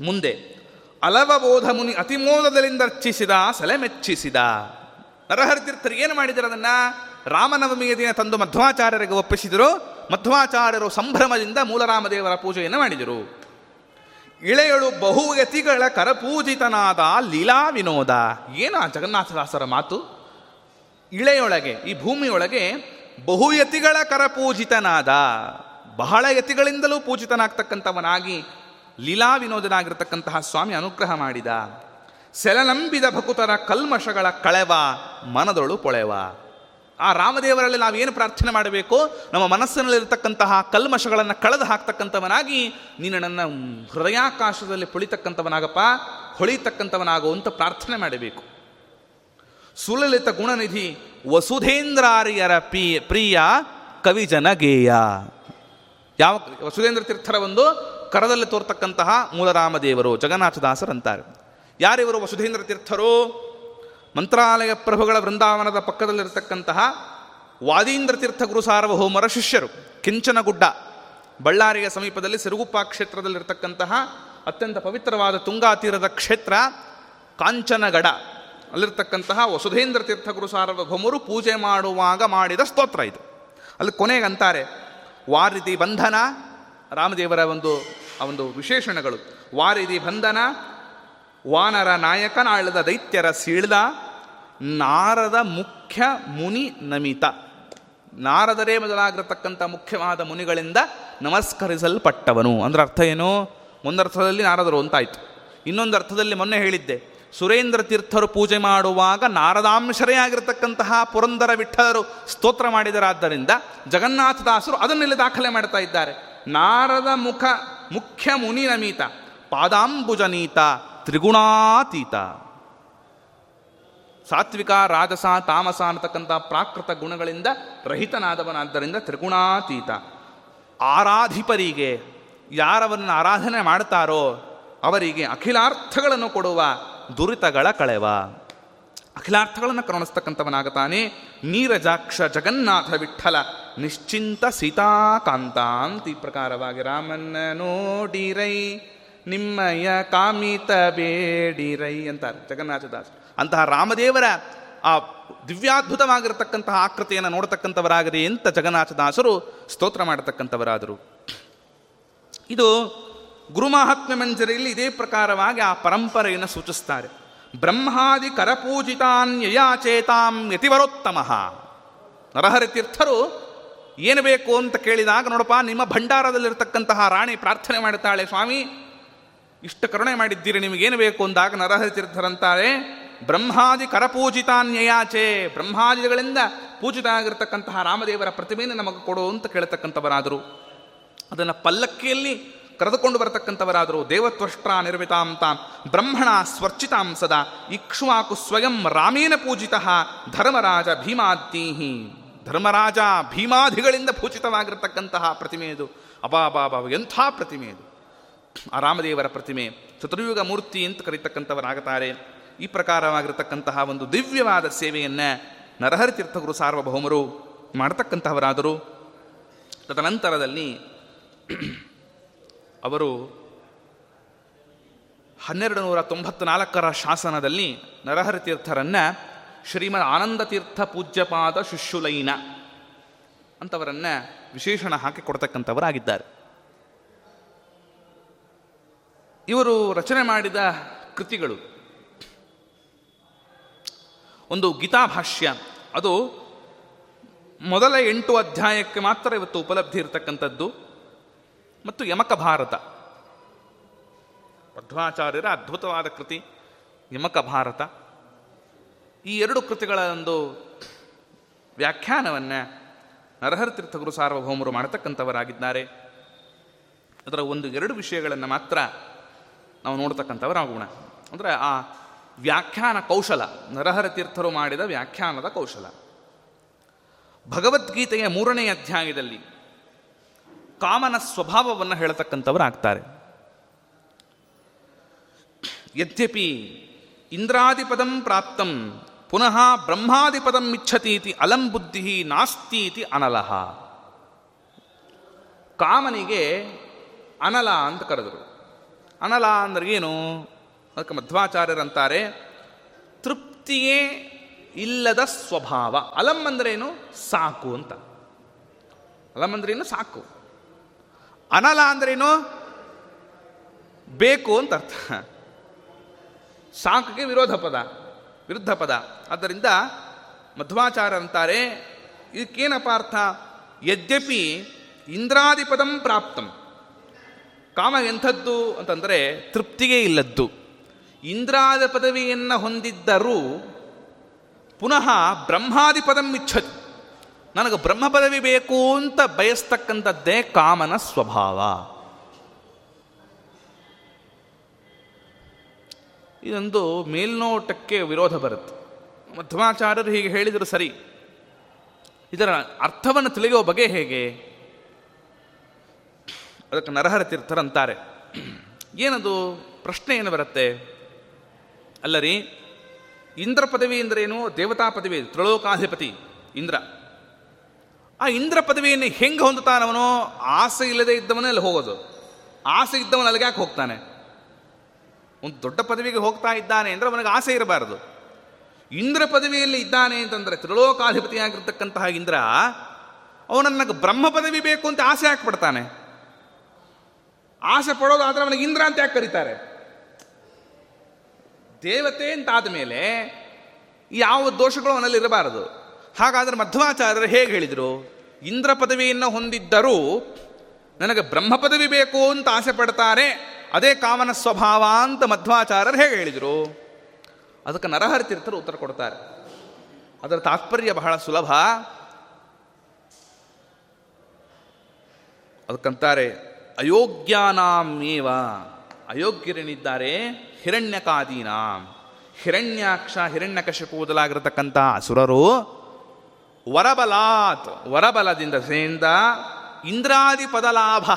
ಮುಂದೆ ಅಲವಬೋಧ ಮುನಿ ಅತಿಮೋದದಲ್ಲಿಂದ ಅರ್ಚಿಸಿದ, ಸಲೆ ಮೆಚ್ಚಿಸಿದ. ನರಹರಿ ತೀರ್ಥರು ಏನು ಮಾಡಿದರು ಅದನ್ನು? ರಾಮನವಮಿಯ ದಿನ ತಂದು ಮಧ್ವಾಚಾರ್ಯರಿಗೆ ಒಪ್ಪಿಸಿದರು. ಮಧ್ವಾಚಾರ್ಯರು ಸಂಭ್ರಮದಿಂದ ಮೂಲರಾಮದೇವರ ಪೂಜೆಯನ್ನು ಮಾಡಿದರು. ಇಳೆಯಳು ಬಹುಯತಿಗಳ ಕರಪೂಜಿತನಾದ ಲೀಲಾ ವಿನೋದ ಏನು ಜಗನ್ನಾಥದಾಸರ ಮಾತು? ಇಳೆಯೊಳಗೆ, ಈ ಭೂಮಿಯೊಳಗೆ ಬಹುಯತಿಗಳ ಕರಪೂಜಿತನಾದ, ಬಹಳ ಯತಿಗಳಿಂದಲೂ ಪೂಜಿತನಾಗ್ತಕ್ಕಂಥವನಾಗಿ ಲೀಲಾ ವಿನೋದನಾಗಿರ್ತಕ್ಕಂತಹ ಸ್ವಾಮಿ ಅನುಗ್ರಹ ಮಾಡಿದ. ಸೆಲನಂಬಿದ ಭಕುತರ ಕಲ್ಮಶಗಳ ಕಳೆವ, ಮನದೊಳು ಪೊಳೆವ. ಆ ರಾಮದೇವರಲ್ಲಿ ನಾವೇನು ಪ್ರಾರ್ಥನೆ ಮಾಡಬೇಕು? ನಮ್ಮ ಮನಸ್ಸಿನಲ್ಲಿರತಕ್ಕಂತಹ ಕಲ್ಮಶಗಳನ್ನು ಕಳೆದು ಹಾಕ್ತಕ್ಕಂಥವನಾಗಿ, ನೀನು ನನ್ನ ಹೃದಯಾಕಾಶದಲ್ಲಿ ಪುಳಿತಕ್ಕಂಥವನಾಗಪ್ಪ ಹೊಳಿತಕ್ಕಂಥವನಾಗು ಅಂತ ಪ್ರಾರ್ಥನೆ ಮಾಡಬೇಕು. ಸುಲಲಿತ ಗುಣನಿಧಿ ವಸುಧೇಂದ್ರಾರ್ಯರ ಪ್ರಿಯ ಪ್ರಿಯ ಕವಿಜನ ಗೇಯ ಯಾವ, ವಸುಧೇಂದ್ರ ತೀರ್ಥರ ಒಂದು ಕರದಲ್ಲಿ ತೋರ್ತಕ್ಕಂತಹ ಮೂಲರಾಮದೇವರು ಜಗನ್ನಾಥದಾಸರಂತಾರೆ ಯಾರಿವರು ವಸುಧೇಂದ್ರ ತೀರ್ಥರು? ಮಂತ್ರಾಲಯ ಪ್ರಭುಗಳ ವೃಂದಾವನದ ಪಕ್ಕದಲ್ಲಿರತಕ್ಕಂತಹ ವಾದೀಂದ್ರ ತೀರ್ಥ ಗುರು ಸಾರ್ವಭೌಮರ ಶಿಷ್ಯರು, ಕಿಂಚನಗುಡ್ಡ, ಬಳ್ಳಾರಿಯ ಸಮೀಪದಲ್ಲಿ ಸಿರುಗುಪ್ಪ ಕ್ಷೇತ್ರದಲ್ಲಿರ್ತಕ್ಕಂತಹ ಅತ್ಯಂತ ಪವಿತ್ರವಾದ ತುಂಗಾ ತೀರದ ಕ್ಷೇತ್ರ ಕಾಂಚನಗಡ. ಅಲ್ಲಿರ್ತಕ್ಕಂತಹ ವಸುಧೇಂದ್ರ ತೀರ್ಥ ಗುರು ಸಾರ್ವಭೌಮರು ಪೂಜೆ ಮಾಡುವಾಗ ಮಾಡಿದ ಸ್ತೋತ್ರ ಇದು. ಅಲ್ಲಿ ಕೊನೆಗೆ ಅಂತಾರೆ, ವಾರಿದಿ ಬಂಧನ, ರಾಮದೇವರ ಒಂದು, ಆ ಒಂದು ವಿಶೇಷಣಗಳು. ವಾರಿದಿ ಬಂಧನ ವಾನರ ನಾಯಕನಾಳದ ದೈತ್ಯರ ಸೀಳ್ದ, ನಾರದ ಮುಖ್ಯ ಮುನಿ ನಮಿತ. ನಾರದರೇ ಮೊದಲಾಗಿರತಕ್ಕಂಥ ಮುಖ್ಯವಾದ ಮುನಿಗಳಿಂದ ನಮಸ್ಕರಿಸಲ್ಪಟ್ಟವನು. ಅಂದ್ರೆ ಅರ್ಥ ಏನು? ಒಂದರ್ಥದಲ್ಲಿ ನಾರದರು ಅಂತಾಯಿತು. ಇನ್ನೊಂದು ಅರ್ಥದಲ್ಲಿ ಮೊನ್ನೆ ಹೇಳಿದ್ದೆ. ಸುರೇಂದ್ರ ತೀರ್ಥರು ಪೂಜೆ ಮಾಡುವಾಗ ನಾರದಾಂಶರೇ ಆಗಿರತಕ್ಕಂತಹ ಪುರಂದರ ವಿಠಲರು ಸ್ತೋತ್ರ ಮಾಡಿದರಾದ್ದರಿಂದ ಜಗನ್ನಾಥದಾಸರು ಅದನ್ನೆಲ್ಲ ದಾಖಲೆ ಮಾಡ್ತಾ ಇದ್ದಾರೆ. ನಾರದ ಮುಖ ಮುಖ್ಯ ಮುನಿ ನಮೀತ ಪಾದಾಂಬುಜನೀತ ತ್ರಿಗುಣಾತೀತ. ಸಾತ್ವಿಕ, ರಾಜಸ, ತಾಮಸ ಅನ್ನತಕ್ಕಂಥ ಪ್ರಾಕೃತ ಗುಣಗಳಿಂದ ರಹಿತನಾದವನಾದ್ದರಿಂದ ತ್ರಿಗುಣಾತೀತ. ಆರಾಧಿಪರಿಗೆ ಯಾರವನ್ನು ಆರಾಧನೆ ಮಾಡ್ತಾರೋ ಅವರಿಗೆ ಅಖಿಲಾರ್ಥಗಳನ್ನು ಕೊಡುವ ದುರಿತಗಳ ಕಳೆವ. ಅಖಿಲಾರ್ಥಗಳನ್ನು ಕರುಣಿಸ್ತಕ್ಕಂಥವನಾಗತಾನೆ ನೀರಜಾಕ್ಷ ಜಗನ್ನಾಥ ವಿಠಲ ನಿಶ್ಚಿಂತ ಸೀತಾಕಾಂತ ಈ ಪ್ರಕಾರವಾಗಿ ರಾಮನ್ನ ನೋಡಿರೈ. ನಿಮ್ಮಯ ಕಾಮಿತ ಬೇಡಿರೈ ಅಂತಾರೆ ಜಗನ್ನಾಥದಾಸ್. ಅಂತಹ ರಾಮದೇವರ ಆ ದಿವ್ಯಾದ್ಭುತವಾಗಿರತಕ್ಕಂತಹ ಆಕೃತಿಯನ್ನು ನೋಡತಕ್ಕಂಥವರಾಗದೆ ಅಂತ ಜಗನ್ನಾಥದಾಸರು ಸ್ತೋತ್ರ ಮಾಡತಕ್ಕಂಥವರಾದರು. ಇದು ಗುರುಮಾಹಾತ್ಮ್ಯ ಮಂಜರಿಯಲ್ಲಿ ಇದೇ ಪ್ರಕಾರವಾಗಿ ಆ ಪರಂಪರೆಯನ್ನು ಸೂಚಿಸ್ತಾರೆ. ಬ್ರಹ್ಮಾದಿ ಕರಪೂಜಿತಾನ್ ಯಯಾಚೇತಾಂ ಯತಿವರೋತ್ತಮ. ನರಹರಿ ತೀರ್ಥರು ಏನು ಬೇಕು ಅಂತ ಕೇಳಿದಾಗ ನೋಡಪ್ಪ, ನಿಮ್ಮ ಭಂಡಾರದಲ್ಲಿರ್ತಕ್ಕಂತಹ ರಾಣಿ ಪ್ರಾರ್ಥನೆ ಮಾಡುತ್ತಾಳೆ ಸ್ವಾಮಿ ಇಷ್ಟ ಕರುಣೆ ಮಾಡಿದ್ದೀರಿ, ನಿಮಗೇನು ಬೇಕು ಅಂದಾಗ ನರಹರಿ ತೀರ್ಥರಂತಾರೆ ಬ್ರಹ್ಮಾದಿ ಕರಪೂಜಿತಾನ್ಯಯಾಚೆ. ಬ್ರಹ್ಮಾದಿಗಳಿಂದ ಪೂಜಿತ ಆಗಿರತಕ್ಕಂತಹ ರಾಮದೇವರ ಪ್ರತಿಮೆಯನ್ನು ನಮಗೆ ಕೊಡು ಅಂತ ಕೇಳತಕ್ಕಂಥವರಾದರು. ಅದನ್ನು ಪಲ್ಲಕ್ಕಿಯಲ್ಲಿ ಕರೆದುಕೊಂಡು ಬರತಕ್ಕಂಥವರಾದರು. ದೇವತ್ವಷ್ಟ್ರ ನಿರ್ಮಿತಾಂತ ಬ್ರಹ್ಮಣ ಸ್ವರ್ಚಿತಾಂ ಸದಾ, ಇಕ್ಷ್ವಾಕು ಸ್ವಯಂ ರಾಮೇನ ಪೂಜಿತ, ಧರ್ಮರಾಜ ಭೀಮಾದೀಹಿ ಧರ್ಮರಾಜ ಭೀಮಾಧಿಗಳಿಂದ ಪೂಜಿತವಾಗಿರತಕ್ಕಂತಹ ಪ್ರತಿಮೆ ಇದು ಅಬಾಬಾಬಾ ಎಂಥ ಪ್ರತಿಮೆ ಇದು ಆ ರಾಮದೇವರ ಪ್ರತಿಮೆ ಚತುರ್ಯುಗ ಮೂರ್ತಿ ಅಂತ ಕರೀತಕ್ಕಂಥವರಾಗುತ್ತಾರೆ. ಈ ಪ್ರಕಾರವಾಗಿರತಕ್ಕಂತಹ ಒಂದು ದಿವ್ಯವಾದ ಸೇವೆಯನ್ನು ನರಹರಿ ತೀರ್ಥಗುರು ಸಾರ್ವಭೌಮರು ಮಾಡತಕ್ಕಂತಹವರಾದರು ತದನಂತರದಲ್ಲಿ ಅವರು ಹನ್ನೆರಡು ನೂರ ತೊಂಬತ್ನಾಲ್ಕರ ಶಾಸನದಲ್ಲಿ ನರಹರಿ ತೀರ್ಥರನ್ನ ಶ್ರೀಮದ್ ಆನಂದ ತೀರ್ಥ ಪೂಜ್ಯಪಾದ ಶುಶ್ಯುಲೈನ ಅಂತವರನ್ನ ವಿಶೇಷಣ ಹಾಕಿ ಕೊಡ್ತಕ್ಕಂಥವರಾಗಿದ್ದಾರೆ. ಇವರು ರಚನೆ ಮಾಡಿದ ಕೃತಿಗಳು. ಒಂದು ಗೀತಾಭಾಷ್ಯ ಅದು ಮೊದಲ ಎಂಟು ಅಧ್ಯಾಯಕ್ಕೆ ಮಾತ್ರ ಇವತ್ತು ಉಪಲಬ್ಧಿ ಇರತಕ್ಕಂಥದ್ದು. ಮತ್ತು ಯಮಕ ಭಾರತ. ಮಧ್ವಾಚಾರ್ಯರ ಅದ್ಭುತವಾದ ಕೃತಿ, ಯಮಕ ಭಾರತ. ಈ ಎರಡು ಕೃತಿಗಳ ಒಂದು ವ್ಯಾಖ್ಯಾನವನ್ನು ನರಹರ ತೀರ್ಥಗುರು ಸಾರ್ವಭೌಮರು ಮಾಡತಕ್ಕಂಥವರಾಗಿದ್ದಾರೆ. ಅದರ ಒಂದು ಎರಡು ವಿಷಯಗಳನ್ನು ಮಾತ್ರ ನಾವು ನೋಡ್ತಕ್ಕಂಥವರಾಗೋಣ ಅಂದರೆ ಆ ವ್ಯಾಖ್ಯಾನ ಕೌಶಲ, ನರಹರ ತೀರ್ಥರು ಮಾಡಿದ ವ್ಯಾಖ್ಯಾನದ ಕೌಶಲ. ಭಗವದ್ಗೀತೆಯ ಮೂರನೇ ಅಧ್ಯಾಯದಲ್ಲಿ ಕಾಮನ ಸ್ವಭಾವವನ್ನು ಹೇಳತಕ್ಕಂಥವರಾಗ್ತಾರೆ ಯದ್ಯಪಿ ಇಂದ್ರಾದಿಪದಂ ಪ್ರಾಪ್ತಂ, ಪುನಃ ಬ್ರಹ್ಮಾದಿಪದಂ ಇಚ್ಛತೀತಿ, ಅಲಂ ಬುದ್ಧಿ ನಾಸ್ತೀತಿ ಅನಲಹ. ಕಾಮನಿಗೆ ಅನಲ ಅಂತ ಕರೆದರು. ಅನಲ ಅಂದ್ರೆ ಏನು ಅದಕ್ಕೆ ಮಧ್ವಾಚಾರ್ಯರಂತಾರೆ, ತೃಪ್ತಿಯೇ ಇಲ್ಲದ ಸ್ವಭಾವ. ಅಲಂ ಅಂದ್ರೇನು? ಸಾಕು ಅಂತ. ಅಲಂ ಅಂದ್ರೇನು? ಸಾಕು. ಅನಲ ಅಂದ್ರೇನು? ಬೇಕು ಅಂತ ಅರ್ಥ. ಸಾಕಿಗೆ ವಿರೋಧ ಪದ, ವಿರುದ್ಧ ಪದ. ಆದ್ದರಿಂದ ಮಧ್ವಾಚಾರ್ಯ ಅಂತಾರೆ ಇದಕ್ಕೇನಪ್ಪ ಅರ್ಥ? ಯದ್ಯಪಿ ಇಂದ್ರಾದಿಪದಂ ಪ್ರಾಪ್ತಂ. ಕಾಮ ಎಂಥದ್ದು ಅಂತಂದರೆ ತೃಪ್ತಿಗೆ ಇಲ್ಲದ್ದು. ಇಂದ್ರಾದ ಪದವಿಯನ್ನು ಹೊಂದಿದ್ದರೂ ಪುನಃ ಬ್ರಹ್ಮಾದಿ ಪದಂ ಇಚ್ಛತಿ. ನನಗೆ ಬ್ರಹ್ಮ ಪದವಿ ಬೇಕು ಅಂತ ಬಯಸ್ತಕ್ಕಂಥದ್ದೇ ಕಾಮನ ಸ್ವಭಾವ. ಇದೊಂದು ಮೇಲ್ನೋಟಕ್ಕೆ ವಿರೋಧ ಬರುತ್ತೆ. ಮಧ್ವಾಚಾರ್ಯರು ಹೀಗೆ ಹೇಳಿದರು ಸರಿ. ಇದರ ಅರ್ಥವನ್ನು ತಿಳಿಯೋ ಬಗೆ ಹೇಗೆ? ಅದಕ್ಕೆ ನರಹರ ತೀರ್ಥರಂತಾರೆ ಏನದು? ಪ್ರಶ್ನೆ ಏನು ಬರುತ್ತೆ? ಅಲ್ಲರಿ, ಇಂದ್ರ ಪದವಿ ಅಂದ್ರೇನು ದೇವತಾ ಪದವಿ, ತ್ರಿಲೋಕಾಧಿಪತಿ ಇಂದ್ರ. ಆ ಇಂದ್ರ ಪದವಿಯನ್ನು ಹೆಂಗೆ ಹೊಂದುತ್ತಾನವನೋ? ಆಸೆ ಇಲ್ಲದೆ ಇದ್ದವನೇ ಅಲ್ಲಿ ಹೋಗೋದು. ಆಸೆ ಇದ್ದವನು ಅಲ್ಲಿಗೆ ಯಾಕೆ ಹೋಗ್ತಾನೆ? ಒಂದು ದೊಡ್ಡ ಪದವಿಗೆ ಹೋಗ್ತಾ ಇದ್ದಾನೆ ಅಂದರೆ ಅವನಿಗೆ ಆಸೆ ಇರಬಾರದು. ಇಂದ್ರ ಪದವಿಯಲ್ಲಿ ಇದ್ದಾನೆ ಅಂತಂದರೆ ತ್ರಿಲೋಕಾಧಿಪತಿಯಾಗಿರ್ತಕ್ಕಂತಹ ಇಂದ್ರ, ಅವನನ್ನ ಬ್ರಹ್ಮ ಪದವಿ ಬೇಕು ಅಂತ ಆಸೆ ಹಾಕ್ಬಿಡ್ತಾನೆ. ಆಸೆ ಪಡೋದಾದ್ರೆ ಅವನಿಗೆ ಇಂದ್ರ ಅಂತ ಯಾಕೆ ಕರೀತಾರೆ? ದೇವತೆ ಅಂತಾದ ಮೇಲೆ ಯಾವ ದೋಷಗಳು ಅವನಲ್ಲಿ ಇರಬಾರದು. ಹಾಗಾದರೆ ಮಧ್ವಾಚಾರ್ಯರು ಹೇಗೆ ಹೇಳಿದರು? ಇಂದ್ರ ಪದವಿಯನ್ನು ಹೊಂದಿದ್ದರೂ ನನಗೆ ಬ್ರಹ್ಮ ಪದವಿ ಬೇಕು ಅಂತ ಆಸೆ ಪಡ್ತಾರೆ, ಅದೇ ಕಾಮನ ಸ್ವಭಾವ ಅಂತ ಮಧ್ವಾಚಾರ್ಯರು ಹೇಗೆ ಹೇಳಿದರು? ಅದಕ್ಕೆ ನರಹರಿತೀರ್ಥರು ಉತ್ತರ ಕೊಡ್ತಾರೆ. ಅದರ ತಾತ್ಪರ್ಯ ಬಹಳ ಸುಲಭ. ಅದಕ್ಕಂತಾರೆ ಅಯೋಗ್ಯಾನಾಮೇವ ಅಯೋಗ್ಯರೇನಿದ್ದಾರೆ? ಹಿರಣ್ಯಕಾದೀನಾಂ. ಹಿರಣ್ಯಾಕ್ಷ, ಹಿರಣ್ಯಕಶಿಪು ಮೊದಲಾಗಿರತಕ್ಕಂಥ ಅಸುರರು ವರಬಲಾತ್, ವರಬಲದಿಂದ ಸೇಂದ ಇಂದ್ರಾದಿ ಪದಲಾಭ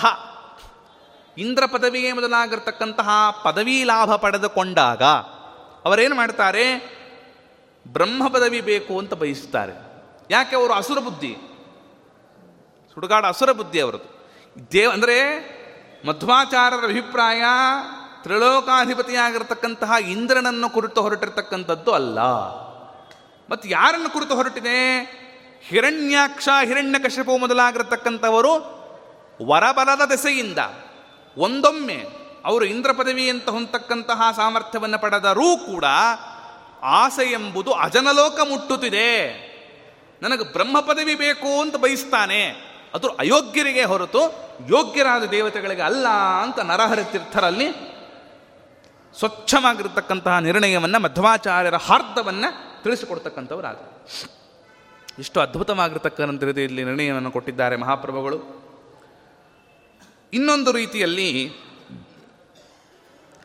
ಇಂದ್ರ ಪದವಿಗೆ ಮೊದಲಾಗಿರ್ತಕ್ಕಂತಹ ಪದವಿ ಲಾಭ ಪಡೆದುಕೊಂಡಾಗ ಅವರೇನು ಮಾಡ್ತಾರೆ? ಬ್ರಹ್ಮ ಪದವಿ ಬೇಕು ಅಂತ ಬಯಸ್ತಾರೆ. ಯಾಕೆ? ಅವರು ಅಸುರ ಬುದ್ಧಿ ಸುಡುಗಾಡ ಅಸುರ ಬುದ್ಧಿ ಅವರದು ದೇವ್ ಅಂದರೆ ಮಧ್ವಾಚಾರ್ಯರ ಅಭಿಪ್ರಾಯ ತ್ರಿಲೋಕಾಧಿಪತಿಯಾಗಿರ್ತಕ್ಕಂತಹ ಇಂದ್ರನನ್ನು ಕುರಿತು ಹೊರಟಿರ್ತಕ್ಕಂಥದ್ದು ಅಲ್ಲ. ಮತ್ತು ಯಾರನ್ನು ಕುರಿತು ಹೊರಟಿದೆ? ಹಿರಣ್ಯಾಕ್ಷ ಹಿರಣ್ಯಕಶಪು ಮೊದಲಾಗಿರ್ತಕ್ಕಂಥವರು ವರಬಲದ ದೆಸೆಯಿಂದ ಒಂದೊಮ್ಮೆ ಅವರು ಇಂದ್ರ ಪದವಿ ಅಂತ ಸಾಮರ್ಥ್ಯವನ್ನು ಪಡೆದರೂ ಕೂಡ ಆಸೆ ಎಂಬುದು ಅಜನಲೋಕ ಮುಟ್ಟುತ್ತಿದೆ. ನನಗೆ ಬ್ರಹ್ಮ ಪದವಿ ಬೇಕು ಅಂತ ಬಯಸ್ತಾನೆ. ಅದು ಅಯೋಗ್ಯರಿಗೆ ಹೊರತು ಯೋಗ್ಯರಾದ ದೇವತೆಗಳಿಗೆ ಅಲ್ಲ ಅಂತ ನರಹರಿ ತೀರ್ಥರಲ್ಲಿ ಸ್ವಚ್ಛವಾಗಿರತಕ್ಕಂತಹ ನಿರ್ಣಯವನ್ನು ಮಧ್ವಾಚಾರ್ಯರ ಹಾರ್ದವನ್ನು ತಿಳಿಸಿಕೊಡ್ತಕ್ಕಂಥವರಾದರು. ಇಷ್ಟು ಅದ್ಭುತವಾಗಿರ್ತಕ್ಕಂಥ ರೀತಿಯಲ್ಲಿ ನಿರ್ಣಯವನ್ನು ಕೊಟ್ಟಿದ್ದಾರೆ ಮಹಾಪ್ರಭುಗಳು. ಇನ್ನೊಂದು ರೀತಿಯಲ್ಲಿ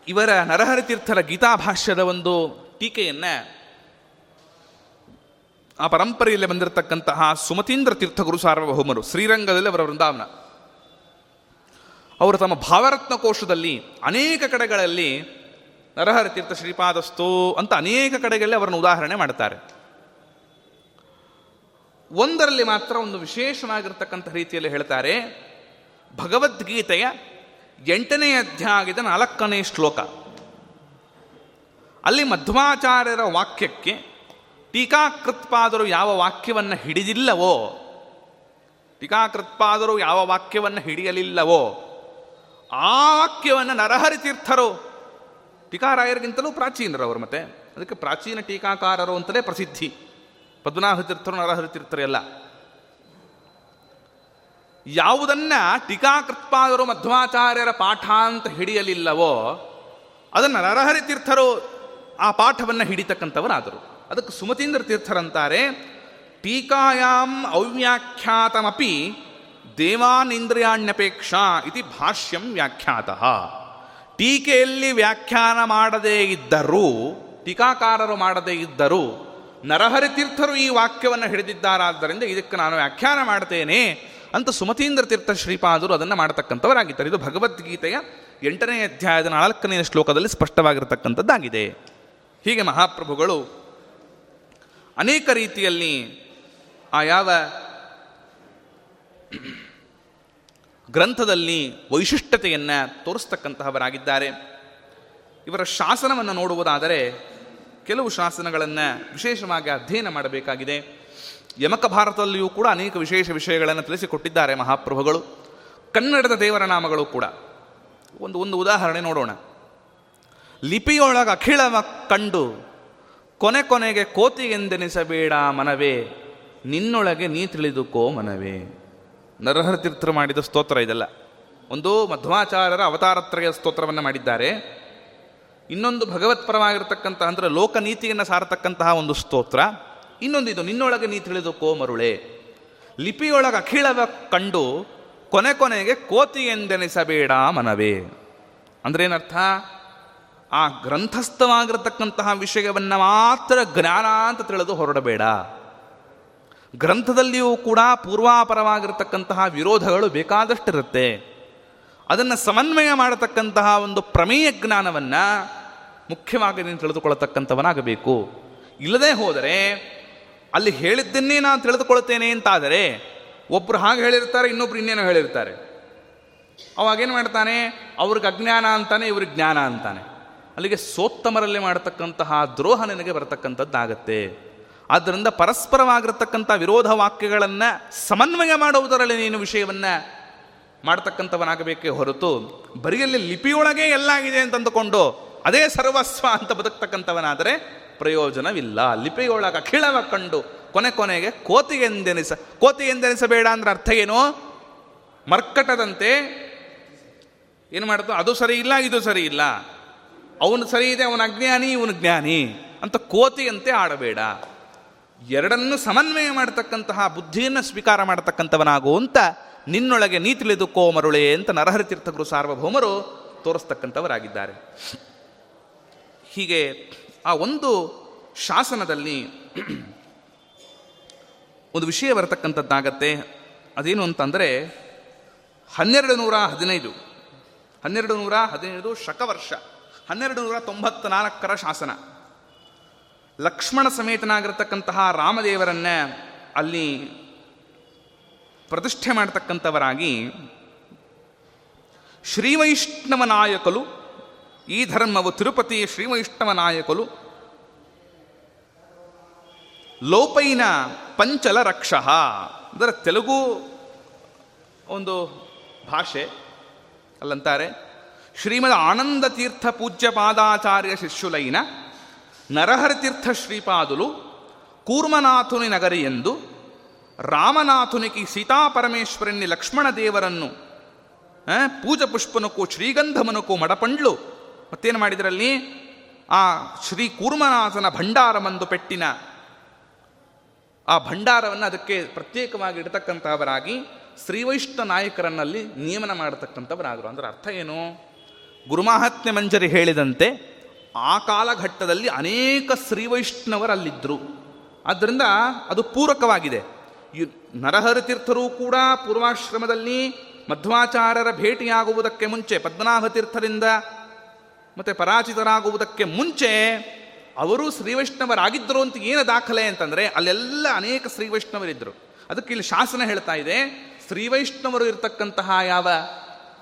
ಇವರ ನರಹರಿತೀರ್ಥರ ಗೀತಾಭಾಷ್ಯದ ಒಂದು ಟೀಕೆಯನ್ನು ಆ ಪರಂಪರೆಯಲ್ಲಿ ಬಂದಿರತಕ್ಕಂತಹ ಸುಮತೀಂದ್ರ ತೀರ್ಥಗುರು ಸಾರ್ವಭೌಮರು, ಶ್ರೀರಂಗದಲ್ಲಿ ಅವರ ವೃಂದಾವನ. ಅವರು ತಮ್ಮ ಭಾವರತ್ನ ಕೋಶದಲ್ಲಿ ಅನೇಕ ಕಡೆಗಳಲ್ಲಿ ನರಹರ ತೀರ್ಥ ಶ್ರೀಪಾದಸ್ತು ಅಂತ ಅನೇಕ ಕಡೆಗಳಲ್ಲಿ ಅವರನ್ನು ಉದಾಹರಣೆ ಮಾಡ್ತಾರೆ. ಒಂದರಲ್ಲಿ ಮಾತ್ರ ಒಂದು ವಿಶೇಷವಾಗಿರ್ತಕ್ಕಂಥ ರೀತಿಯಲ್ಲಿ ಹೇಳ್ತಾರೆ, ಭಗವದ್ಗೀತೆಯ ಎಂಟನೇ ಅಧ್ಯಾಯದ ನಾಲ್ಕನೇ ಶ್ಲೋಕ. ಅಲ್ಲಿ ಮಧ್ವಾಚಾರ್ಯರ ವಾಕ್ಯಕ್ಕೆ ಟೀಕಾಕೃತ್ಪಾದರು ಯಾವ ವಾಕ್ಯವನ್ನು ಹಿಡಿದಿಲ್ಲವೋ, ಟೀಕಾಕೃತ್ಪಾದರು ಯಾವ ವಾಕ್ಯವನ್ನು ಹಿಡಿಯಲಿಲ್ಲವೋ, ಆ ವಾಕ್ಯವನ್ನು ನರಹರಿ ತೀರ್ಥರು, ಟೀಕಾರಾಯರಿಗಿಂತಲೂ ಪ್ರಾಚೀನರು ಅವರು ಮತ್ತೆ. ಅದಕ್ಕೆ ಪ್ರಾಚೀನ ಟೀಕಾಕಾರರು ಅಂತಲೇ ಪ್ರಸಿದ್ಧಿ. ಪದ್ಮನಾಭ ತೀರ್ಥರು, ನರಹರಿ ತೀರ್ಥರು ಎಲ್ಲ. ಯಾವುದನ್ನ ಟೀಕಾಕೃತ್ಪಾದರು ಮಧ್ವಾಚಾರ್ಯರ ಪಾಠ ಅಂತ ಹಿಡಿಯಲಿಲ್ಲವೋ, ಅದನ್ನು ನರಹರಿ ತೀರ್ಥರು ಆ ಪಾಠವನ್ನು ಹಿಡಿತಕ್ಕಂಥವರಾದರು. ಅದಕ್ಕೆ ಸುಮತೀಂದ್ರ ತೀರ್ಥರಂತಾರೆ, ಟೀಕಾಯಾಂ ಅವ್ಯಾಖ್ಯಾತಮಪಿ ದೇವಾನಿಂದ್ರಿಯಾಣ್ಯಪೇಕ್ಷಾ ಇತಿ ಭಾಷ್ಯಂ ವ್ಯಾಖ್ಯಾತಃ. ಟೀಕೆಯಲ್ಲಿ ವ್ಯಾಖ್ಯಾನ ಮಾಡದೇ ಇದ್ದರೂ, ಟೀಕಾಕಾರರು ಮಾಡದೇ ಇದ್ದರೂ, ನರಹರಿ ತೀರ್ಥರು ಈ ವಾಕ್ಯವನ್ನು ಹಿಡಿದಿದ್ದಾರಾದ್ದರಿಂದ ಇದಕ್ಕೆ ನಾನು ವ್ಯಾಖ್ಯಾನ ಮಾಡ್ತೇನೆ ಅಂತ ಸುಮತೀಂದ್ರ ತೀರ್ಥ ಶ್ರೀಪಾದರು ಅದನ್ನು ಮಾಡತಕ್ಕಂಥವರಾಗಿದ್ದಾರೆ. ಇದು ಭಗವದ್ಗೀತೆಯ ಎಂಟನೇ ಅಧ್ಯಾಯದ ನಾಲ್ಕನೆಯ ಶ್ಲೋಕದಲ್ಲಿ ಸ್ಪಷ್ಟವಾಗಿರತಕ್ಕಂಥದ್ದಾಗಿದೆ. ಹೀಗೆ ಮಹಾಪ್ರಭುಗಳು ಅನೇಕ ರೀತಿಯಲ್ಲಿ ಆ ಯಾವ ಗ್ರಂಥದಲ್ಲಿ ವೈಶಿಷ್ಟ್ಯತೆಯನ್ನು ತೋರಿಸ್ತಕ್ಕಂತಹವರಾಗಿದ್ದಾರೆ. ಇವರ ಶಾಸನವನ್ನು ನೋಡುವುದಾದರೆ ಕೆಲವು ಶಾಸನಗಳನ್ನು ವಿಶೇಷವಾಗಿ ಅಧ್ಯಯನ ಮಾಡಬೇಕಾಗಿದೆ. ಯಮಕ ಭಾರತದಲ್ಲಿಯೂ ಕೂಡ ಅನೇಕ ವಿಶೇಷ ವಿಷಯಗಳನ್ನು ತಿಳಿಸಿಕೊಟ್ಟಿದ್ದಾರೆ ಮಹಾಪ್ರಭುಗಳು. ಕನ್ನಡದ ದೇವರ ನಾಮಗಳು ಕೂಡ. ಒಂದು ಒಂದು ಉದಾಹರಣೆ ನೋಡೋಣ. ಲಿಪಿಯೊಳಗೆ ಅಖಿಳವ ಕಂಡು ಕೊನೆ ಕೊನೆಗೆ ಕೋತಿ ಎಂದೆನಿಸಬೇಡ ಮನವೇ, ನಿನ್ನೊಳಗೆ ನೀ ತಿಳಿದುಕೋ ಮನವೇ. ನರಹರ ತೀರ್ಥರು ಮಾಡಿದ ಸ್ತೋತ್ರ ಇದೆಲ್ಲ. ಒಂದು ಮಧ್ವಾಚಾರ್ಯರ ಅವತಾರತ್ರಯ ಸ್ತೋತ್ರವನ್ನು ಮಾಡಿದ್ದಾರೆ. ಇನ್ನೊಂದು ಭಗವತ್ಪರವಾಗಿರ್ತಕ್ಕಂಥ ಅಂದರೆ ಲೋಕನೀತಿಯನ್ನು ಸಾರತಕ್ಕಂತಹ ಒಂದು ಸ್ತೋತ್ರ. ಇನ್ನೊಂದು ಇದು, ನಿನ್ನೊಳಗೆ ನೀ ತಿಳಿದುಕೋ ಮರುಳೆ. ಲಿಪಿಯೊಳಗೆ ಅಖಿಳವ ಕಂಡು ಕೊನೆ ಕೊನೆಗೆ ಕೋತಿ ಎಂದೆನಿಸಬೇಡ ಮನವೇ. ಅಂದ್ರೇನರ್ಥ? ಆ ಗ್ರಂಥಸ್ಥವಾಗಿರತಕ್ಕಂತಹ ವಿಷಯವನ್ನು ಮಾತ್ರ ಜ್ಞಾನ ಅಂತ ತಿಳಿದು ಹೊರಡಬೇಡ. ಗ್ರಂಥದಲ್ಲಿಯೂ ಕೂಡ ಪೂರ್ವಾಪರವಾಗಿರತಕ್ಕಂತಹ ವಿರೋಧಗಳು ಬೇಕಾದಷ್ಟಿರುತ್ತೆ. ಅದನ್ನು ಸಮನ್ವಯ ಮಾಡತಕ್ಕಂತಹ ಒಂದು ಪ್ರಮೇಯ ಜ್ಞಾನವನ್ನು ಮುಖ್ಯವಾಗಿ ನೀನು ತಿಳಿದುಕೊಳ್ಳತಕ್ಕಂಥವನಾಗಬೇಕು. ಇಲ್ಲದೆ ಹೋದರೆ, ಅಲ್ಲಿ ಹೇಳಿದ್ದನ್ನೇ ನಾನು ತಿಳಿದುಕೊಳ್ತೇನೆ ಅಂತಾದರೆ ಒಬ್ಬರು ಹಾಗೆ ಹೇಳಿರ್ತಾರೆ, ಇನ್ನೊಬ್ರು ಇನ್ನೇನೋ ಹೇಳಿರ್ತಾರೆ. ಅವಾಗೇನು ಮಾಡ್ತಾನೆ? ಅವ್ರಿಗೆ ಅಜ್ಞಾನ ಅಂತಾನೆ, ಇವ್ರಿಗೆ ಜ್ಞಾನ ಅಂತಾನೆ. ಅಲ್ಲಿಗೆ ಸೋತ್ತಮರಲ್ಲಿ ಮಾಡತಕ್ಕಂತಹ ದ್ರೋಹ ನಿನಗೆ ಬರತಕ್ಕಂಥದ್ದಾಗತ್ತೆ. ಆದ್ದರಿಂದ ಪರಸ್ಪರವಾಗಿರತಕ್ಕಂಥ ವಿರೋಧ ವಾಕ್ಯಗಳನ್ನು ಸಮನ್ವಯ ಮಾಡುವುದರಲ್ಲಿ ನೀನು ವಿಷಯವನ್ನು ಮಾಡ್ತಕ್ಕಂಥವನಾಗಬೇಕೇ ಹೊರತು ಬರಿಯಲ್ಲಿ ಲಿಪಿಯೊಳಗೆ ಎಲ್ಲ ಇದೆ ಅಂತ ಅಂದುಕೊಂಡು ಅದೇ ಸರ್ವಸ್ವ ಅಂತ ಬದುಕ್ತಕ್ಕಂಥವನಾದರೆ ಪ್ರಯೋಜನವಿಲ್ಲ. ಲಿಪಿಯೊಳಗೆ ಅಖಿಳವ ಕಂಡು ಕೊನೆ ಕೊನೆಗೆ ಕೋತಿಗೆಂದೆನಿಸ ಕೋತಿಗೆಂದೆನಿಸಬೇಡ ಅಂದ್ರೆ ಅರ್ಥ ಏನು? ಮರ್ಕಟದಂತೆ ಏನು ಮಾಡ್ತು? ಅದು ಸರಿ ಇಲ್ಲ, ಇದು ಸರಿ ಇಲ್ಲ. ಅವನು ಸರಿ ಇದೆ, ಅವನ ಅಜ್ಞಾನಿ, ಇವನು ಜ್ಞಾನಿ ಅಂತ ಕೋತಿಯಂತೆ ಆಡಬೇಡ. ಎರಡನ್ನು ಸಮನ್ವಯ ಮಾಡತಕ್ಕಂತಹ ಬುದ್ಧಿಯನ್ನು ಸ್ವೀಕಾರ ಮಾಡತಕ್ಕಂಥವನಾಗು ಅಂತ ನಿನ್ನೊಳಗೆ ನೀ ತಿಳಿದುಕೋ ಮರುಳೆ ಅಂತ ನರಹರಿ ತೀರ್ಥಗುರು ಸಾರ್ವಭೌಮರು ತೋರಿಸ್ತಕ್ಕಂಥವರಾಗಿದ್ದಾರೆ. ಹೀಗೆ ಆ ಒಂದು ಶಾಸನದಲ್ಲಿ ಒಂದು ವಿಷಯ ಬರತಕ್ಕಂಥದ್ದಾಗತ್ತೆ. ಅದೇನು ಅಂತಂದರೆ, ಹನ್ನೆರಡು ನೂರ ಹದಿನೈದು, ಹನ್ನೆರಡು ನೂರ ಹದಿನೈದು ಶಕವರ್ಷ. ಹನ್ನೆರಡು ನೂರ ತೊಂಬತ್ನಾಲ್ಕರ ಶಾಸನ. ಲಕ್ಷ್ಮಣ ಸಮೇತನಾಗಿರ್ತಕ್ಕಂತಹ ರಾಮದೇವರನ್ನ ಅಲ್ಲಿ ಪ್ರತಿಷ್ಠೆ ಮಾಡತಕ್ಕಂಥವರಾಗಿ ಶ್ರೀವೈಷ್ಣವ ನಾಯಕಲು, ಈ ಧರ್ಮವು ತಿರುಪತಿ ಶ್ರೀವೈಷ್ಣವ ನಾಯಕಲು ಲೋಪೈನ ಪಂಚಲ ರಕ್ಷ. ಅಂದರೆ ತೆಲುಗು ಒಂದು ಭಾಷೆ ಅಲ್ಲಂತಾರೆ. ಶ್ರೀಮದ್ ಆನಂದ ತೀರ್ಥ ಪೂಜ್ಯ ಪಾದಾಚಾರ್ಯ ಶಿಷ್ಯುಲೈನ ನರಹರಿತೀರ್ಥ ಶ್ರೀಪಾದುಲು ಕೂರ್ಮನಾಥುನಿ ನಗರಿ ಎಂದು ಸೀತಾಪರಮೇಶ್ವರನ್ನಿ ಲಕ್ಷ್ಮಣ ದೇವರನ್ನು ಪೂಜ ಪುಷ್ಪನಕ್ಕೂ ಶ್ರೀಗಂಧಮನಕ್ಕೂ ಮಡಪಂಡ್ಲು. ಮತ್ತೇನು ಮಾಡಿದ್ರಲ್ಲಿ? ಆ ಶ್ರೀ ಕೂರ್ಮನಾಥನ ಭಂಡಾರಮಂದು ಪೆಟ್ಟಿನ ಆ ಭಂಡಾರವನ್ನು ಅದಕ್ಕೆ ಪ್ರತ್ಯೇಕವಾಗಿ ಇಡತಕ್ಕಂಥವರಾಗಿ ಶ್ರೀವೈಷ್ಣ ನಾಯಕರನ್ನಲ್ಲಿ ನಿಯಮನ ಮಾಡತಕ್ಕಂಥವರಾದರು. ಅಂದ್ರೆ ಅರ್ಥ ಏನು? ಗುರುಮಾಹಾತ್ಮ್ಯ ಮಂಜರಿ ಹೇಳಿದಂತೆ ಆ ಕಾಲಘಟ್ಟದಲ್ಲಿ ಅನೇಕ ಶ್ರೀವೈಷ್ಣವರಲ್ಲಿದ್ದರು ಆದ್ದರಿಂದ ಅದು ಪೂರಕವಾಗಿದೆ. ಯು- ನರಹರಿ ತೀರ್ಥರು ಕೂಡ ಪೂರ್ವಾಶ್ರಮದಲ್ಲಿ ಮಧ್ವಾಚಾರ್ಯರ ಭೇಟಿಯಾಗುವುದಕ್ಕೆ ಮುಂಚೆ, ಪದ್ಮನಾಭ ತೀರ್ಥರಿಂದ ಮತ್ತು ಪರಾಜಿತರಾಗುವುದಕ್ಕೆ ಮುಂಚೆ ಅವರು ಶ್ರೀವೈಷ್ಣವರಾಗಿದ್ದರು ಅಂತ ಏನು ದಾಖಲೆ ಅಂತಂದರೆ ಅಲ್ಲೆಲ್ಲ ಅನೇಕ ಶ್ರೀವೈಷ್ಣವರಿದ್ದರು ಅದಕ್ಕೆ ಇಲ್ಲಿ ಶಾಸನ ಹೇಳ್ತಾ ಇದೆ ಶ್ರೀವೈಷ್ಣವರು ಇರತಕ್ಕಂತಹ ಯಾವ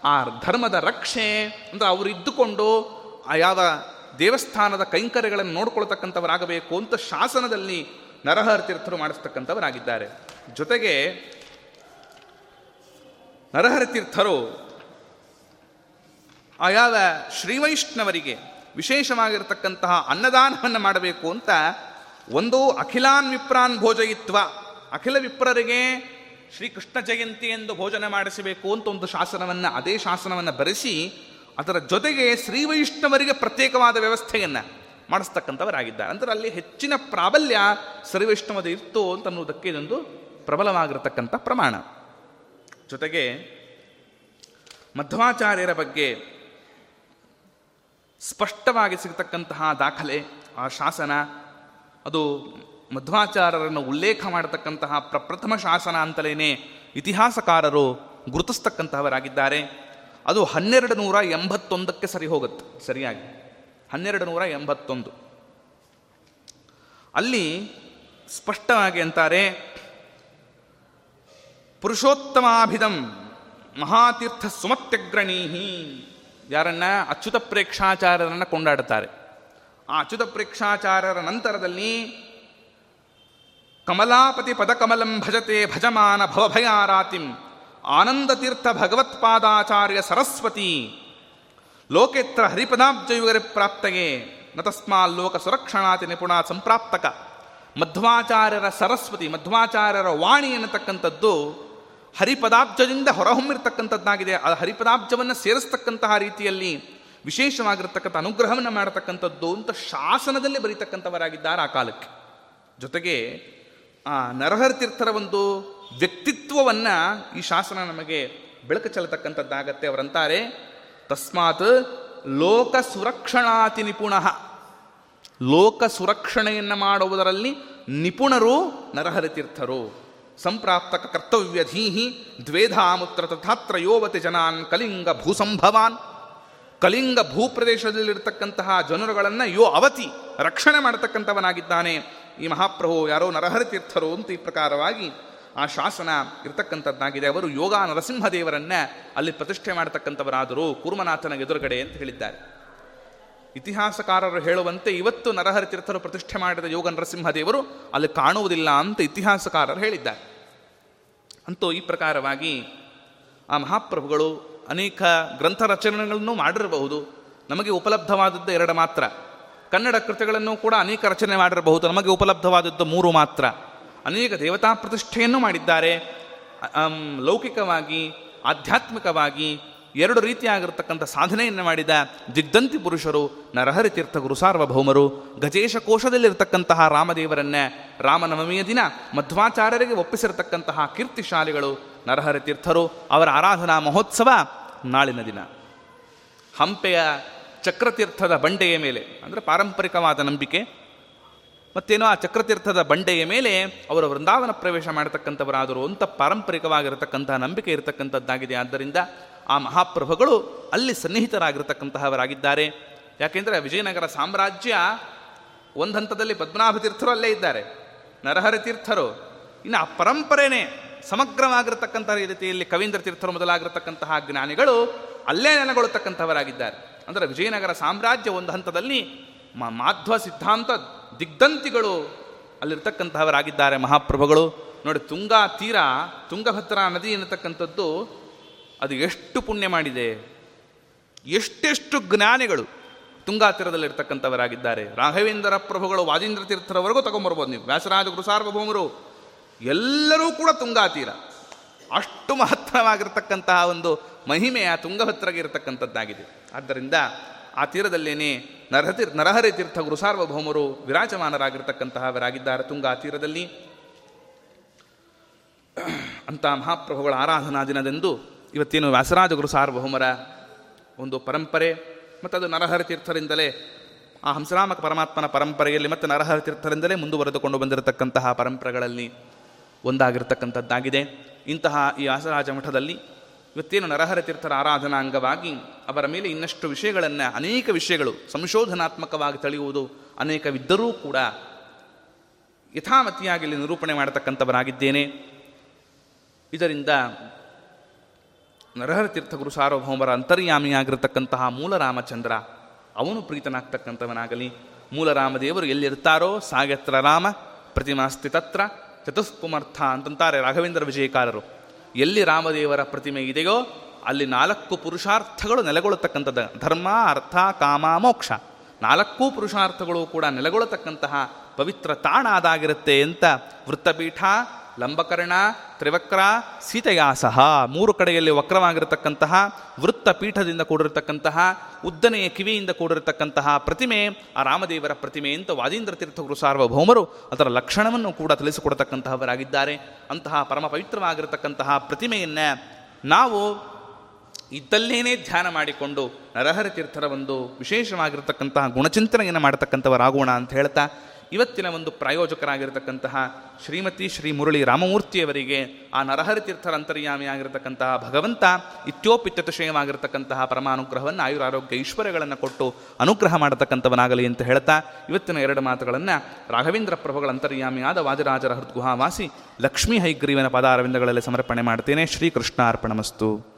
ಆ ಧರ್ಮದ ರಕ್ಷೆ ಅಂದರೆ ಅವರು ಇದ್ದುಕೊಂಡು ಆ ಯಾವ ದೇವಸ್ಥಾನದ ಕೈಂಕರ್ಯಗಳನ್ನು ನೋಡ್ಕೊಳ್ತಕ್ಕಂಥವರಾಗಬೇಕು ಅಂತ ಶಾಸನದಲ್ಲಿ ನರಹರ ತೀರ್ಥರು ಮಾಡಿಸ್ತಕ್ಕಂಥವರಾಗಿದ್ದಾರೆ. ಜೊತೆಗೆ ನರಹರ ತೀರ್ಥರು ಆಯಾವ ಯಾವ ಶ್ರೀವೈಷ್ಣವರಿಗೆ ವಿಶೇಷವಾಗಿರತಕ್ಕಂತಹ ಅನ್ನದಾನವನ್ನು ಮಾಡಬೇಕು ಅಂತ ಒಂದು ಅಖಿಲಾನ್ ವಿಪ್ರಾನ್ ಭೋಜಯಿತ್ವ. ಅಖಿಲ ವಿಪ್ರರಿಗೆ ಶ್ರೀಕೃಷ್ಣ ಜಯಂತಿ ಎಂದು ಭೋಜನ ಮಾಡಿಸಬೇಕು ಅಂತ ಒಂದು ಶಾಸನವನ್ನು, ಅದೇ ಶಾಸನವನ್ನು ಬರೆಸಿ, ಅದರ ಜೊತೆಗೆ ಶ್ರೀವೈಷ್ಣವರಿಗೆ ಪ್ರತ್ಯೇಕವಾದ ವ್ಯವಸ್ಥೆಯನ್ನು ಮಾಡಿಸ್ತಕ್ಕಂಥವರಾಗಿದ್ದಾರೆ. ಅಂದರೆ ಅಲ್ಲಿ ಹೆಚ್ಚಿನ ಪ್ರಾಬಲ್ಯ ಶ್ರೀವೈಷ್ಣವದ ಇತ್ತು ಅಂತ ಅನ್ನೋದಕ್ಕೆ ಇದೊಂದು ಪ್ರಬಲವಾಗಿರತಕ್ಕಂಥ ಪ್ರಮಾಣ. ಜೊತೆಗೆ ಮಧ್ವಾಚಾರ್ಯರ ಬಗ್ಗೆ ಸ್ಪಷ್ಟವಾಗಿ ಸಿಗತಕ್ಕಂತಹ ದಾಖಲೆ, ಆ ಶಾಸನ, ಅದು ಮಧ್ವಾಚಾರ್ಯರನ್ನು ಉಲ್ಲೇಖ ಮಾಡತಕ್ಕಂತಹ ಪ್ರಪ್ರಥಮ ಶಾಸನ ಅಂತಲೇ ಇತಿಹಾಸಕಾರರು ಗುರುತಿಸ್ತಕ್ಕಂತಹವರಾಗಿದ್ದಾರೆ. ಅದು ಹನ್ನೆರಡು ನೂರ ಎಂಬತ್ತೊಂದಕ್ಕೆ ಸರಿ ಹೋಗುತ್ತೆ, ಸರಿಯಾಗಿ. ಹನ್ನೆರಡು ನೂರ ಎಂಬತ್ತೊಂದು ಅಲ್ಲಿ ಸ್ಪಷ್ಟವಾಗಿ ಅಂತಾರೆ, ಪುರುಷೋತ್ತಮಾಭಿಧಂ ಮಹಾತೀರ್ಥ ಸುಮತ್ಯಗ್ರಣೀಹಿ ಯಾರನ್ನ? ಅಚ್ಯುತ ಪ್ರೇಕ್ಷಾಚಾರ್ಯರನ್ನು ಕೊಂಡಾಡುತ್ತಾರೆ. ಆ ಅಚ್ಯುತ ಪ್ರೇಕ್ಷಾಚಾರ್ಯರ ನಂತರದಲ್ಲಿ ಕಮಲಾಪತಿ ಪದಕಮಲಂ ಭಜತೆ ಭಜಮಾನ ಭವಭಯಾರಾತಿಂ. ಆನಂದತೀರ್ಥ ಭಗವತ್ಪಾದಾಚಾರ್ಯ ಸರಸ್ವತಿ. ಲೋಕೇತ್ರ ಹರಿಪದಾಬ್ಜಯುಗರಿ ಪ್ರಾಪ್ತಗೆ. ನತಸ್ಮಾಲ್ ಲೋಕ ಸುರಕ್ಷಣಾತಿ ನಿಪುಣ ಸಂಪ್ರಾಪ್ತಕ. ಮಧ್ವಾಚಾರ್ಯರ ಸರಸ್ವತಿ, ಮಧ್ವಾಚಾರ್ಯರ ವಾಣಿ ಎನ್ನತಕ್ಕಂಥದ್ದು ಹರಿಪದಾಬ್ಜದಿಂದ ಹೊರಹೊಮ್ಮಿರ್ತಕ್ಕಂಥದ್ದಾಗಿದೆ. ಆ ಹರಿಪದಾಬ್ಜವನ್ನು ಸೇರಿಸ್ತಕ್ಕಂತಹ ರೀತಿಯಲ್ಲಿ ವಿಶೇಷವಾಗಿರ್ತಕ್ಕಂಥ ಅನುಗ್ರಹವನ್ನು ಮಾಡತಕ್ಕಂಥದ್ದು ಅಂತ ಶಾಸನದಲ್ಲಿ ಬರೀತಕ್ಕಂಥವರಾಗಿದ್ದಾರೆ ಆ ಕಾಲಕ್ಕೆ. ಜೊತೆಗೆ ಆ ನರಹರಿ ತೀರ್ಥರ ಒಂದು ವ್ಯಕ್ತಿತ್ವವನ್ನು ಈ ಶಾಸನ ನಮಗೆ ಬೆಳಕು ಚೆಲ್ಲತಕ್ಕಂಥದ್ದಾಗತ್ತೆ. ಅವರಂತಾರೆ, ತಸ್ಮಾತ್ ಲೋಕ ಸುರಕ್ಷಣಾತಿ ನಿಪುಣ. ಲೋಕ ಸುರಕ್ಷಣೆಯನ್ನು ಮಾಡುವುದರಲ್ಲಿ ನಿಪುಣರು ನರಹರಿ ತೀರ್ಥರು ಸಂಪ್ರಾಪ್ತಕ ಕರ್ತವ್ಯಧೀಹಿ ದ್ವೇಧಾಮುತ್ರ ತಥಾತ್ರ ಯೋವತಿ ಜನಾನ್ ಕಲಿಂಗ ಭೂಸಂಭವಾನ್. ಕಲಿಂಗ ಭೂಪ್ರದೇಶದಲ್ಲಿರ್ತಕ್ಕಂತಹ ಜನರುಗಳನ್ನು ಯೋ ಅವತಿ ರಕ್ಷಣೆ ಮಾಡತಕ್ಕಂಥವನಾಗಿದ್ದಾನೆ. ಈ ಮಹಾಪ್ರಭು ಯಾರೋ ನರಹರಿ ತೀರ್ಥರು ಅಂತ ಈ ಪ್ರಕಾರವಾಗಿ ಆ ಶಾಸನ ಇರತಕ್ಕಂಥದ್ದಾಗಿದೆ. ಅವರು ಯೋಗ ನರಸಿಂಹದೇವರನ್ನ ಅಲ್ಲಿ ಪ್ರತಿಷ್ಠೆ ಮಾಡತಕ್ಕಂಥವರಾದರು ಕೂರ್ಮನಾಥನ ಎದುರುಗಡೆ ಅಂತ ಹೇಳಿದ್ದಾರೆ. ಇತಿಹಾಸಕಾರರು ಹೇಳುವಂತೆ ಇವತ್ತು ನರಹರಿತೀರ್ಥರು ಪ್ರತಿಷ್ಠೆ ಮಾಡಿದ ಯೋಗ ನರಸಿಂಹದೇವರು ಅಲ್ಲಿ ಕಾಣುವುದಿಲ್ಲ ಅಂತ ಇತಿಹಾಸಕಾರರು ಹೇಳಿದ್ದಾರೆ. ಅಂತೂ ಈ ಪ್ರಕಾರವಾಗಿ ಆ ಮಹಾಪ್ರಭುಗಳು ಅನೇಕ ಗ್ರಂಥ ರಚನೆಗಳನ್ನು ಮಾಡಿರಬಹುದು. ನಮಗೆ ಉಪಲಬ್ಧವಾದದ್ದು ಎರಡು ಮಾತ್ರ. ಕನ್ನಡ ಕೃತಿಗಳನ್ನು ಕೂಡ ಅನೇಕ ರಚನೆ ಮಾಡಿರಬಹುದು. ನಮಗೆ ಉಪಲಬ್ಧವಾದದ್ದು ಮೂರು ಮಾತ್ರ. ಅನೇಕ ದೇವತಾ ಪ್ರತಿಷ್ಠೆಯನ್ನು ಮಾಡಿದ್ದಾರೆ. ಲೌಕಿಕವಾಗಿ, ಆಧ್ಯಾತ್ಮಿಕವಾಗಿ ಎರಡು ರೀತಿಯಾಗಿರ್ತಕ್ಕಂಥ ಸಾಧನೆಯನ್ನು ಮಾಡಿದ ದಿಗ್ಧಂತಿ ಪುರುಷರು, ನರಹರಿ ತೀರ್ಥ ಗುರು ಸಾರ್ವಭೌಮರು, ಗಜೇಶ ಕೋಶದಲ್ಲಿರ್ತಕ್ಕಂತಹ ರಾಮದೇವರನ್ನ ರಾಮನವಮಿಯ ದಿನ ಮಧ್ವಾಚಾರ್ಯರಿಗೆ ಒಪ್ಪಿಸಿರತಕ್ಕಂತಹ ಕೀರ್ತಿಶಾಲಿಗಳು, ನರಹರಿ ತೀರ್ಥರು ಅವರ ಆರಾಧನಾ ಮಹೋತ್ಸವ ನಾಳಿನ ದಿನ. ಹಂಪೆಯ ಚಕ್ರತೀರ್ಥದ ಬಂಡೆಯ ಮೇಲೆ, ಅಂದರೆ ಪಾರಂಪರಿಕವಾದ ನಂಬಿಕೆ, ಮತ್ತೇನೋ ಆ ಚಕ್ರತೀರ್ಥದ ಬಂಡೆಯ ಮೇಲೆ ಅವರು ವೃಂದಾವನ ಪ್ರವೇಶ ಮಾಡತಕ್ಕಂಥವರಾದರು ಅಂತ ಪಾರಂಪರಿಕವಾಗಿರತಕ್ಕಂತಹ ನಂಬಿಕೆ ಇರತಕ್ಕಂಥದ್ದಾಗಿದೆ. ಆದ್ದರಿಂದ ಆ ಮಹಾಪ್ರಭುಗಳು ಅಲ್ಲಿ ಸನ್ನಿಹಿತರಾಗಿರ್ತಕ್ಕಂತಹವರಾಗಿದ್ದಾರೆ. ಯಾಕೆಂದರೆ ವಿಜಯನಗರ ಸಾಮ್ರಾಜ್ಯ ಒಂದು ಹಂತದಲ್ಲಿ ಪದ್ಮನಾಭ ತೀರ್ಥರು ಅಲ್ಲೇ ಇದ್ದಾರೆ. ನರಹರಿ ತೀರ್ಥರು. ಇನ್ನು ಆ ಪರಂಪರೆನೇ ಸಮಗ್ರವಾಗಿರತಕ್ಕಂಥ ರೀತಿಯಲ್ಲಿ ಕವೀಂದ್ರ ತೀರ್ಥರು ಮೊದಲಾಗಿರತಕ್ಕಂತಹ ಜ್ಞಾನಿಗಳು ಅಲ್ಲೇ ನೆಲೆಗೊಳ್ಳತಕ್ಕಂಥವರಾಗಿದ್ದಾರೆ ಅಂದರೆ ವಿಜಯನಗರ ಸಾಮ್ರಾಜ್ಯ ಒಂದು ಹಂತದಲ್ಲಿ ಮಾಧ್ವ ಸಿದ್ಧಾಂತ ದಿಗ್ಧಂತಿಗಳು ಅಲ್ಲಿರ್ತಕ್ಕಂತಹವರಾಗಿದ್ದಾರೆ ಮಹಾಪ್ರಭುಗಳು. ನೋಡಿ, ತುಂಗಾ ತೀರ, ತುಂಗಭದ್ರಾ ನದಿ ಎನ್ನತಕ್ಕಂಥದ್ದು ಅದು ಎಷ್ಟು ಪುಣ್ಯ ಮಾಡಿದೆ. ಎಷ್ಟೆಷ್ಟು ಜ್ಞಾನಿಗಳು ತುಂಗಾ ತೀರದಲ್ಲಿರ್ತಕ್ಕಂಥವರಾಗಿದ್ದಾರೆ. ರಾಘವೇಂದ್ರ ಪ್ರಭುಗಳು ವಾದೀಂದ್ರ ತೀರ್ಥರವರೆಗೂ ತಗೊಂಬರ್ಬೋದು ನೀವು. ವ್ಯಾಸರಾಜ ಗುರು ಸಾರ್ವಭೌಮರು, ಎಲ್ಲರೂ ಕೂಡ ತುಂಗಾ ತೀರ. ಅಷ್ಟು ಮಹತ್ತರವಾಗಿರ್ತಕ್ಕಂತಹ ಒಂದು ಮಹಿಮೆಯ ತುಂಗಭದ್ರಗೆ ಇರತಕ್ಕಂಥದ್ದಾಗಿದೆ ಆದ್ದರಿಂದ ಆ ತೀರದಲ್ಲೇನೆ ನರಹತಿ ನರಹರಿ ತೀರ್ಥ ಗುರು ಸಾರ್ವಭೌಮರು ವಿರಾಜಮಾನರಾಗಿರ್ತಕ್ಕಂತಹವರಾಗಿದ್ದಾರೆ ತುಂಗಾ ತೀರದಲ್ಲಿ. ಅಂಥ ಮಹಾಪ್ರಭುಗಳ ಆರಾಧನಾ ದಿನದಂದು ಇವತ್ತೇನು ವ್ಯಾಸರಾಜ ಗುರು ಸಾರ್ವಭೌಮರ ಒಂದು ಪರಂಪರೆ ಮತ್ತು ಅದು ನರಹರಿ ತೀರ್ಥರಿಂದಲೇ ಆ ಹಂಸರಾಮಕ ಪರಮಾತ್ಮನ ಪರಂಪರೆಯಲ್ಲಿ ಮತ್ತು ನರಹರಿ ತೀರ್ಥರಿಂದಲೇ ಮುಂದುವರೆದುಕೊಂಡು ಬಂದಿರತಕ್ಕಂತಹ ಪರಂಪರೆಗಳಲ್ಲಿ ಒಂದಾಗಿರ್ತಕ್ಕಂಥದ್ದಾಗಿದೆ. ಇಂತಹ ಈ ವ್ಯಾಸರಾಜ ಮಠದಲ್ಲಿ ಇವತ್ತೇನು ನರಹರ ತೀರ್ಥರ ಆರಾಧನಾ ಅಂಗವಾಗಿ ಅವರ ಮೇಲೆ ಇನ್ನಷ್ಟು ವಿಷಯಗಳನ್ನು, ಅನೇಕ ವಿಷಯಗಳು ಸಂಶೋಧನಾತ್ಮಕವಾಗಿ ತಿಳಿಯುವುದು ಅನೇಕವಿದ್ದರೂ ಕೂಡ ಯಥಾಮತಿಯಾಗಿ ಇಲ್ಲಿ ನಿರೂಪಣೆ ಮಾಡತಕ್ಕಂಥವರಾಗಿದ್ದೇನೆ. ಇದರಿಂದ ನರಹರ ತೀರ್ಥ ಗುರು ಸಾರ್ವಭೌಮರ ಅಂತರ್ಯಾಮಿಯಾಗಿರತಕ್ಕಂತಹ ಮೂಲ ರಾಮಚಂದ್ರ ಅವನು ಪ್ರೀತನಾಗ್ತಕ್ಕಂಥವನಾಗಲಿ. ಮೂಲರಾಮದೇವರು ಎಲ್ಲಿರ್ತಾರೋ ಸಾಗತ್ರ ರಾಮ ಪ್ರತಿಮಾಸ್ತಿ ತತ್ರ ಚತುಷ್ಪುಮರ್ಥ ಅಂತಂತಾರೆ ರಾಘವೇಂದ್ರ ವಿಜಯಕಾರರು. ಎಲ್ಲಿ ರಾಮದೇವರ ಪ್ರತಿಮೆ ಇದೆಯೋ ಅಲ್ಲಿ ನಾಲ್ಕು ಪುರುಷಾರ್ಥಗಳು ನೆಲೆಗೊಳ್ಳತಕ್ಕಂಥದ್ದು ಧರ್ಮ, ಅರ್ಥ, ಕಾಮ, ಮೋಕ್ಷ. ನಾಲ್ಕೂ ಪುರುಷಾರ್ಥಗಳು ಕೂಡ ನೆಲೆಗೊಳ್ಳತಕ್ಕಂತಹ ಪವಿತ್ರ ತಾಣ ಅದಾಗಿರುತ್ತೆ ಅಂತ ವೃತ್ತಪೀಠ ಲಂಬಕರ್ಣ, ತ್ರಿವಕ್ರ, ಸೀತೆಯಾಸಹ ಮೂರು ಕಡೆಯಲ್ಲಿ ವಕ್ರವಾಗಿರತಕ್ಕಂತಹ, ವೃತ್ತ ಪೀಠದಿಂದ ಕೂಡಿರತಕ್ಕಂತಹ, ಉದ್ದನೆಯ ಕಿವಿಯಿಂದ ಕೂಡಿರತಕ್ಕಂತಹ ಪ್ರತಿಮೆ, ಆ ರಾಮದೇವರ ಪ್ರತಿಮೆ ಅಂತ ವಾದೀಂದ್ರ ತೀರ್ಥಗುರು ಸಾರ್ವಭೌಮರು ಅದರ ಲಕ್ಷಣವನ್ನು ಕೂಡ ತಿಳಿಸಿಕೊಡತಕ್ಕಂತಹವರಾಗಿದ್ದಾರೆ. ಅಂತಹ ಪರಮ ಪವಿತ್ರವಾಗಿರತಕ್ಕಂತಹ ಪ್ರತಿಮೆಯನ್ನು ನಾವು ಇದ್ದಲ್ಲೇನೇ ಧ್ಯಾನ ಮಾಡಿಕೊಂಡು ನರಹರಿ ತೀರ್ಥರ ಒಂದು ವಿಶೇಷವಾಗಿರತಕ್ಕಂತಹ ಗುಣಚಿಂತನೆಯನ್ನು ಮಾಡತಕ್ಕಂಥವರಾಗೋಣ ಅಂತ ಹೇಳ್ತಾ ಇವತ್ತಿನ ಒಂದು ಪ್ರಾಯೋಜಕರಾಗಿರ್ತಕ್ಕಂತಹ ಶ್ರೀಮತಿ ಶ್ರೀ ಮುರಳಿ ರಾಮಮೂರ್ತಿಯವರಿಗೆ ಆ ನರಹರಿ ತೀರ್ಥರ ಅಂತರ್ಯಾಮಿಯಾಗಿರ್ತಕ್ಕಂತಹ ಭಗವಂತ ಇತ್ಯೋಪಿತ್ಯತಿಶಯವಾಗಿರ್ತಕ್ಕಂತಹ ಪರಮಾನುಗ್ರಹವನ್ನು ಆಯುರಾರೋಗ್ಯ ಐಶ್ವರ್ಯಗಳನ್ನು ಕೊಟ್ಟು ಅನುಗ್ರಹ ಮಾಡತಕ್ಕಂಥವನಾಗಲಿ ಅಂತ ಹೇಳ್ತಾ ಇವತ್ತಿನ ಎರಡು ಮಾತುಗಳನ್ನು ರಾಘವೇಂದ್ರ ಪ್ರಭುಗಳ ಅಂತರ್ಯಾಮಿಯಾದ ವಾದಿರಾಜರ ಹೃದ್ಗುಹಾವಾಸಿ ಲಕ್ಷ್ಮೀ ಹೈಗ್ರೀವನ ಪದಾರವಿಂದಗಳಲ್ಲಿ ಸಮರ್ಪಣೆ ಮಾಡ್ತೇನೆ. ಶ್ರೀಕೃಷ್ಣ ಅರ್ಪಣಮಸ್ತು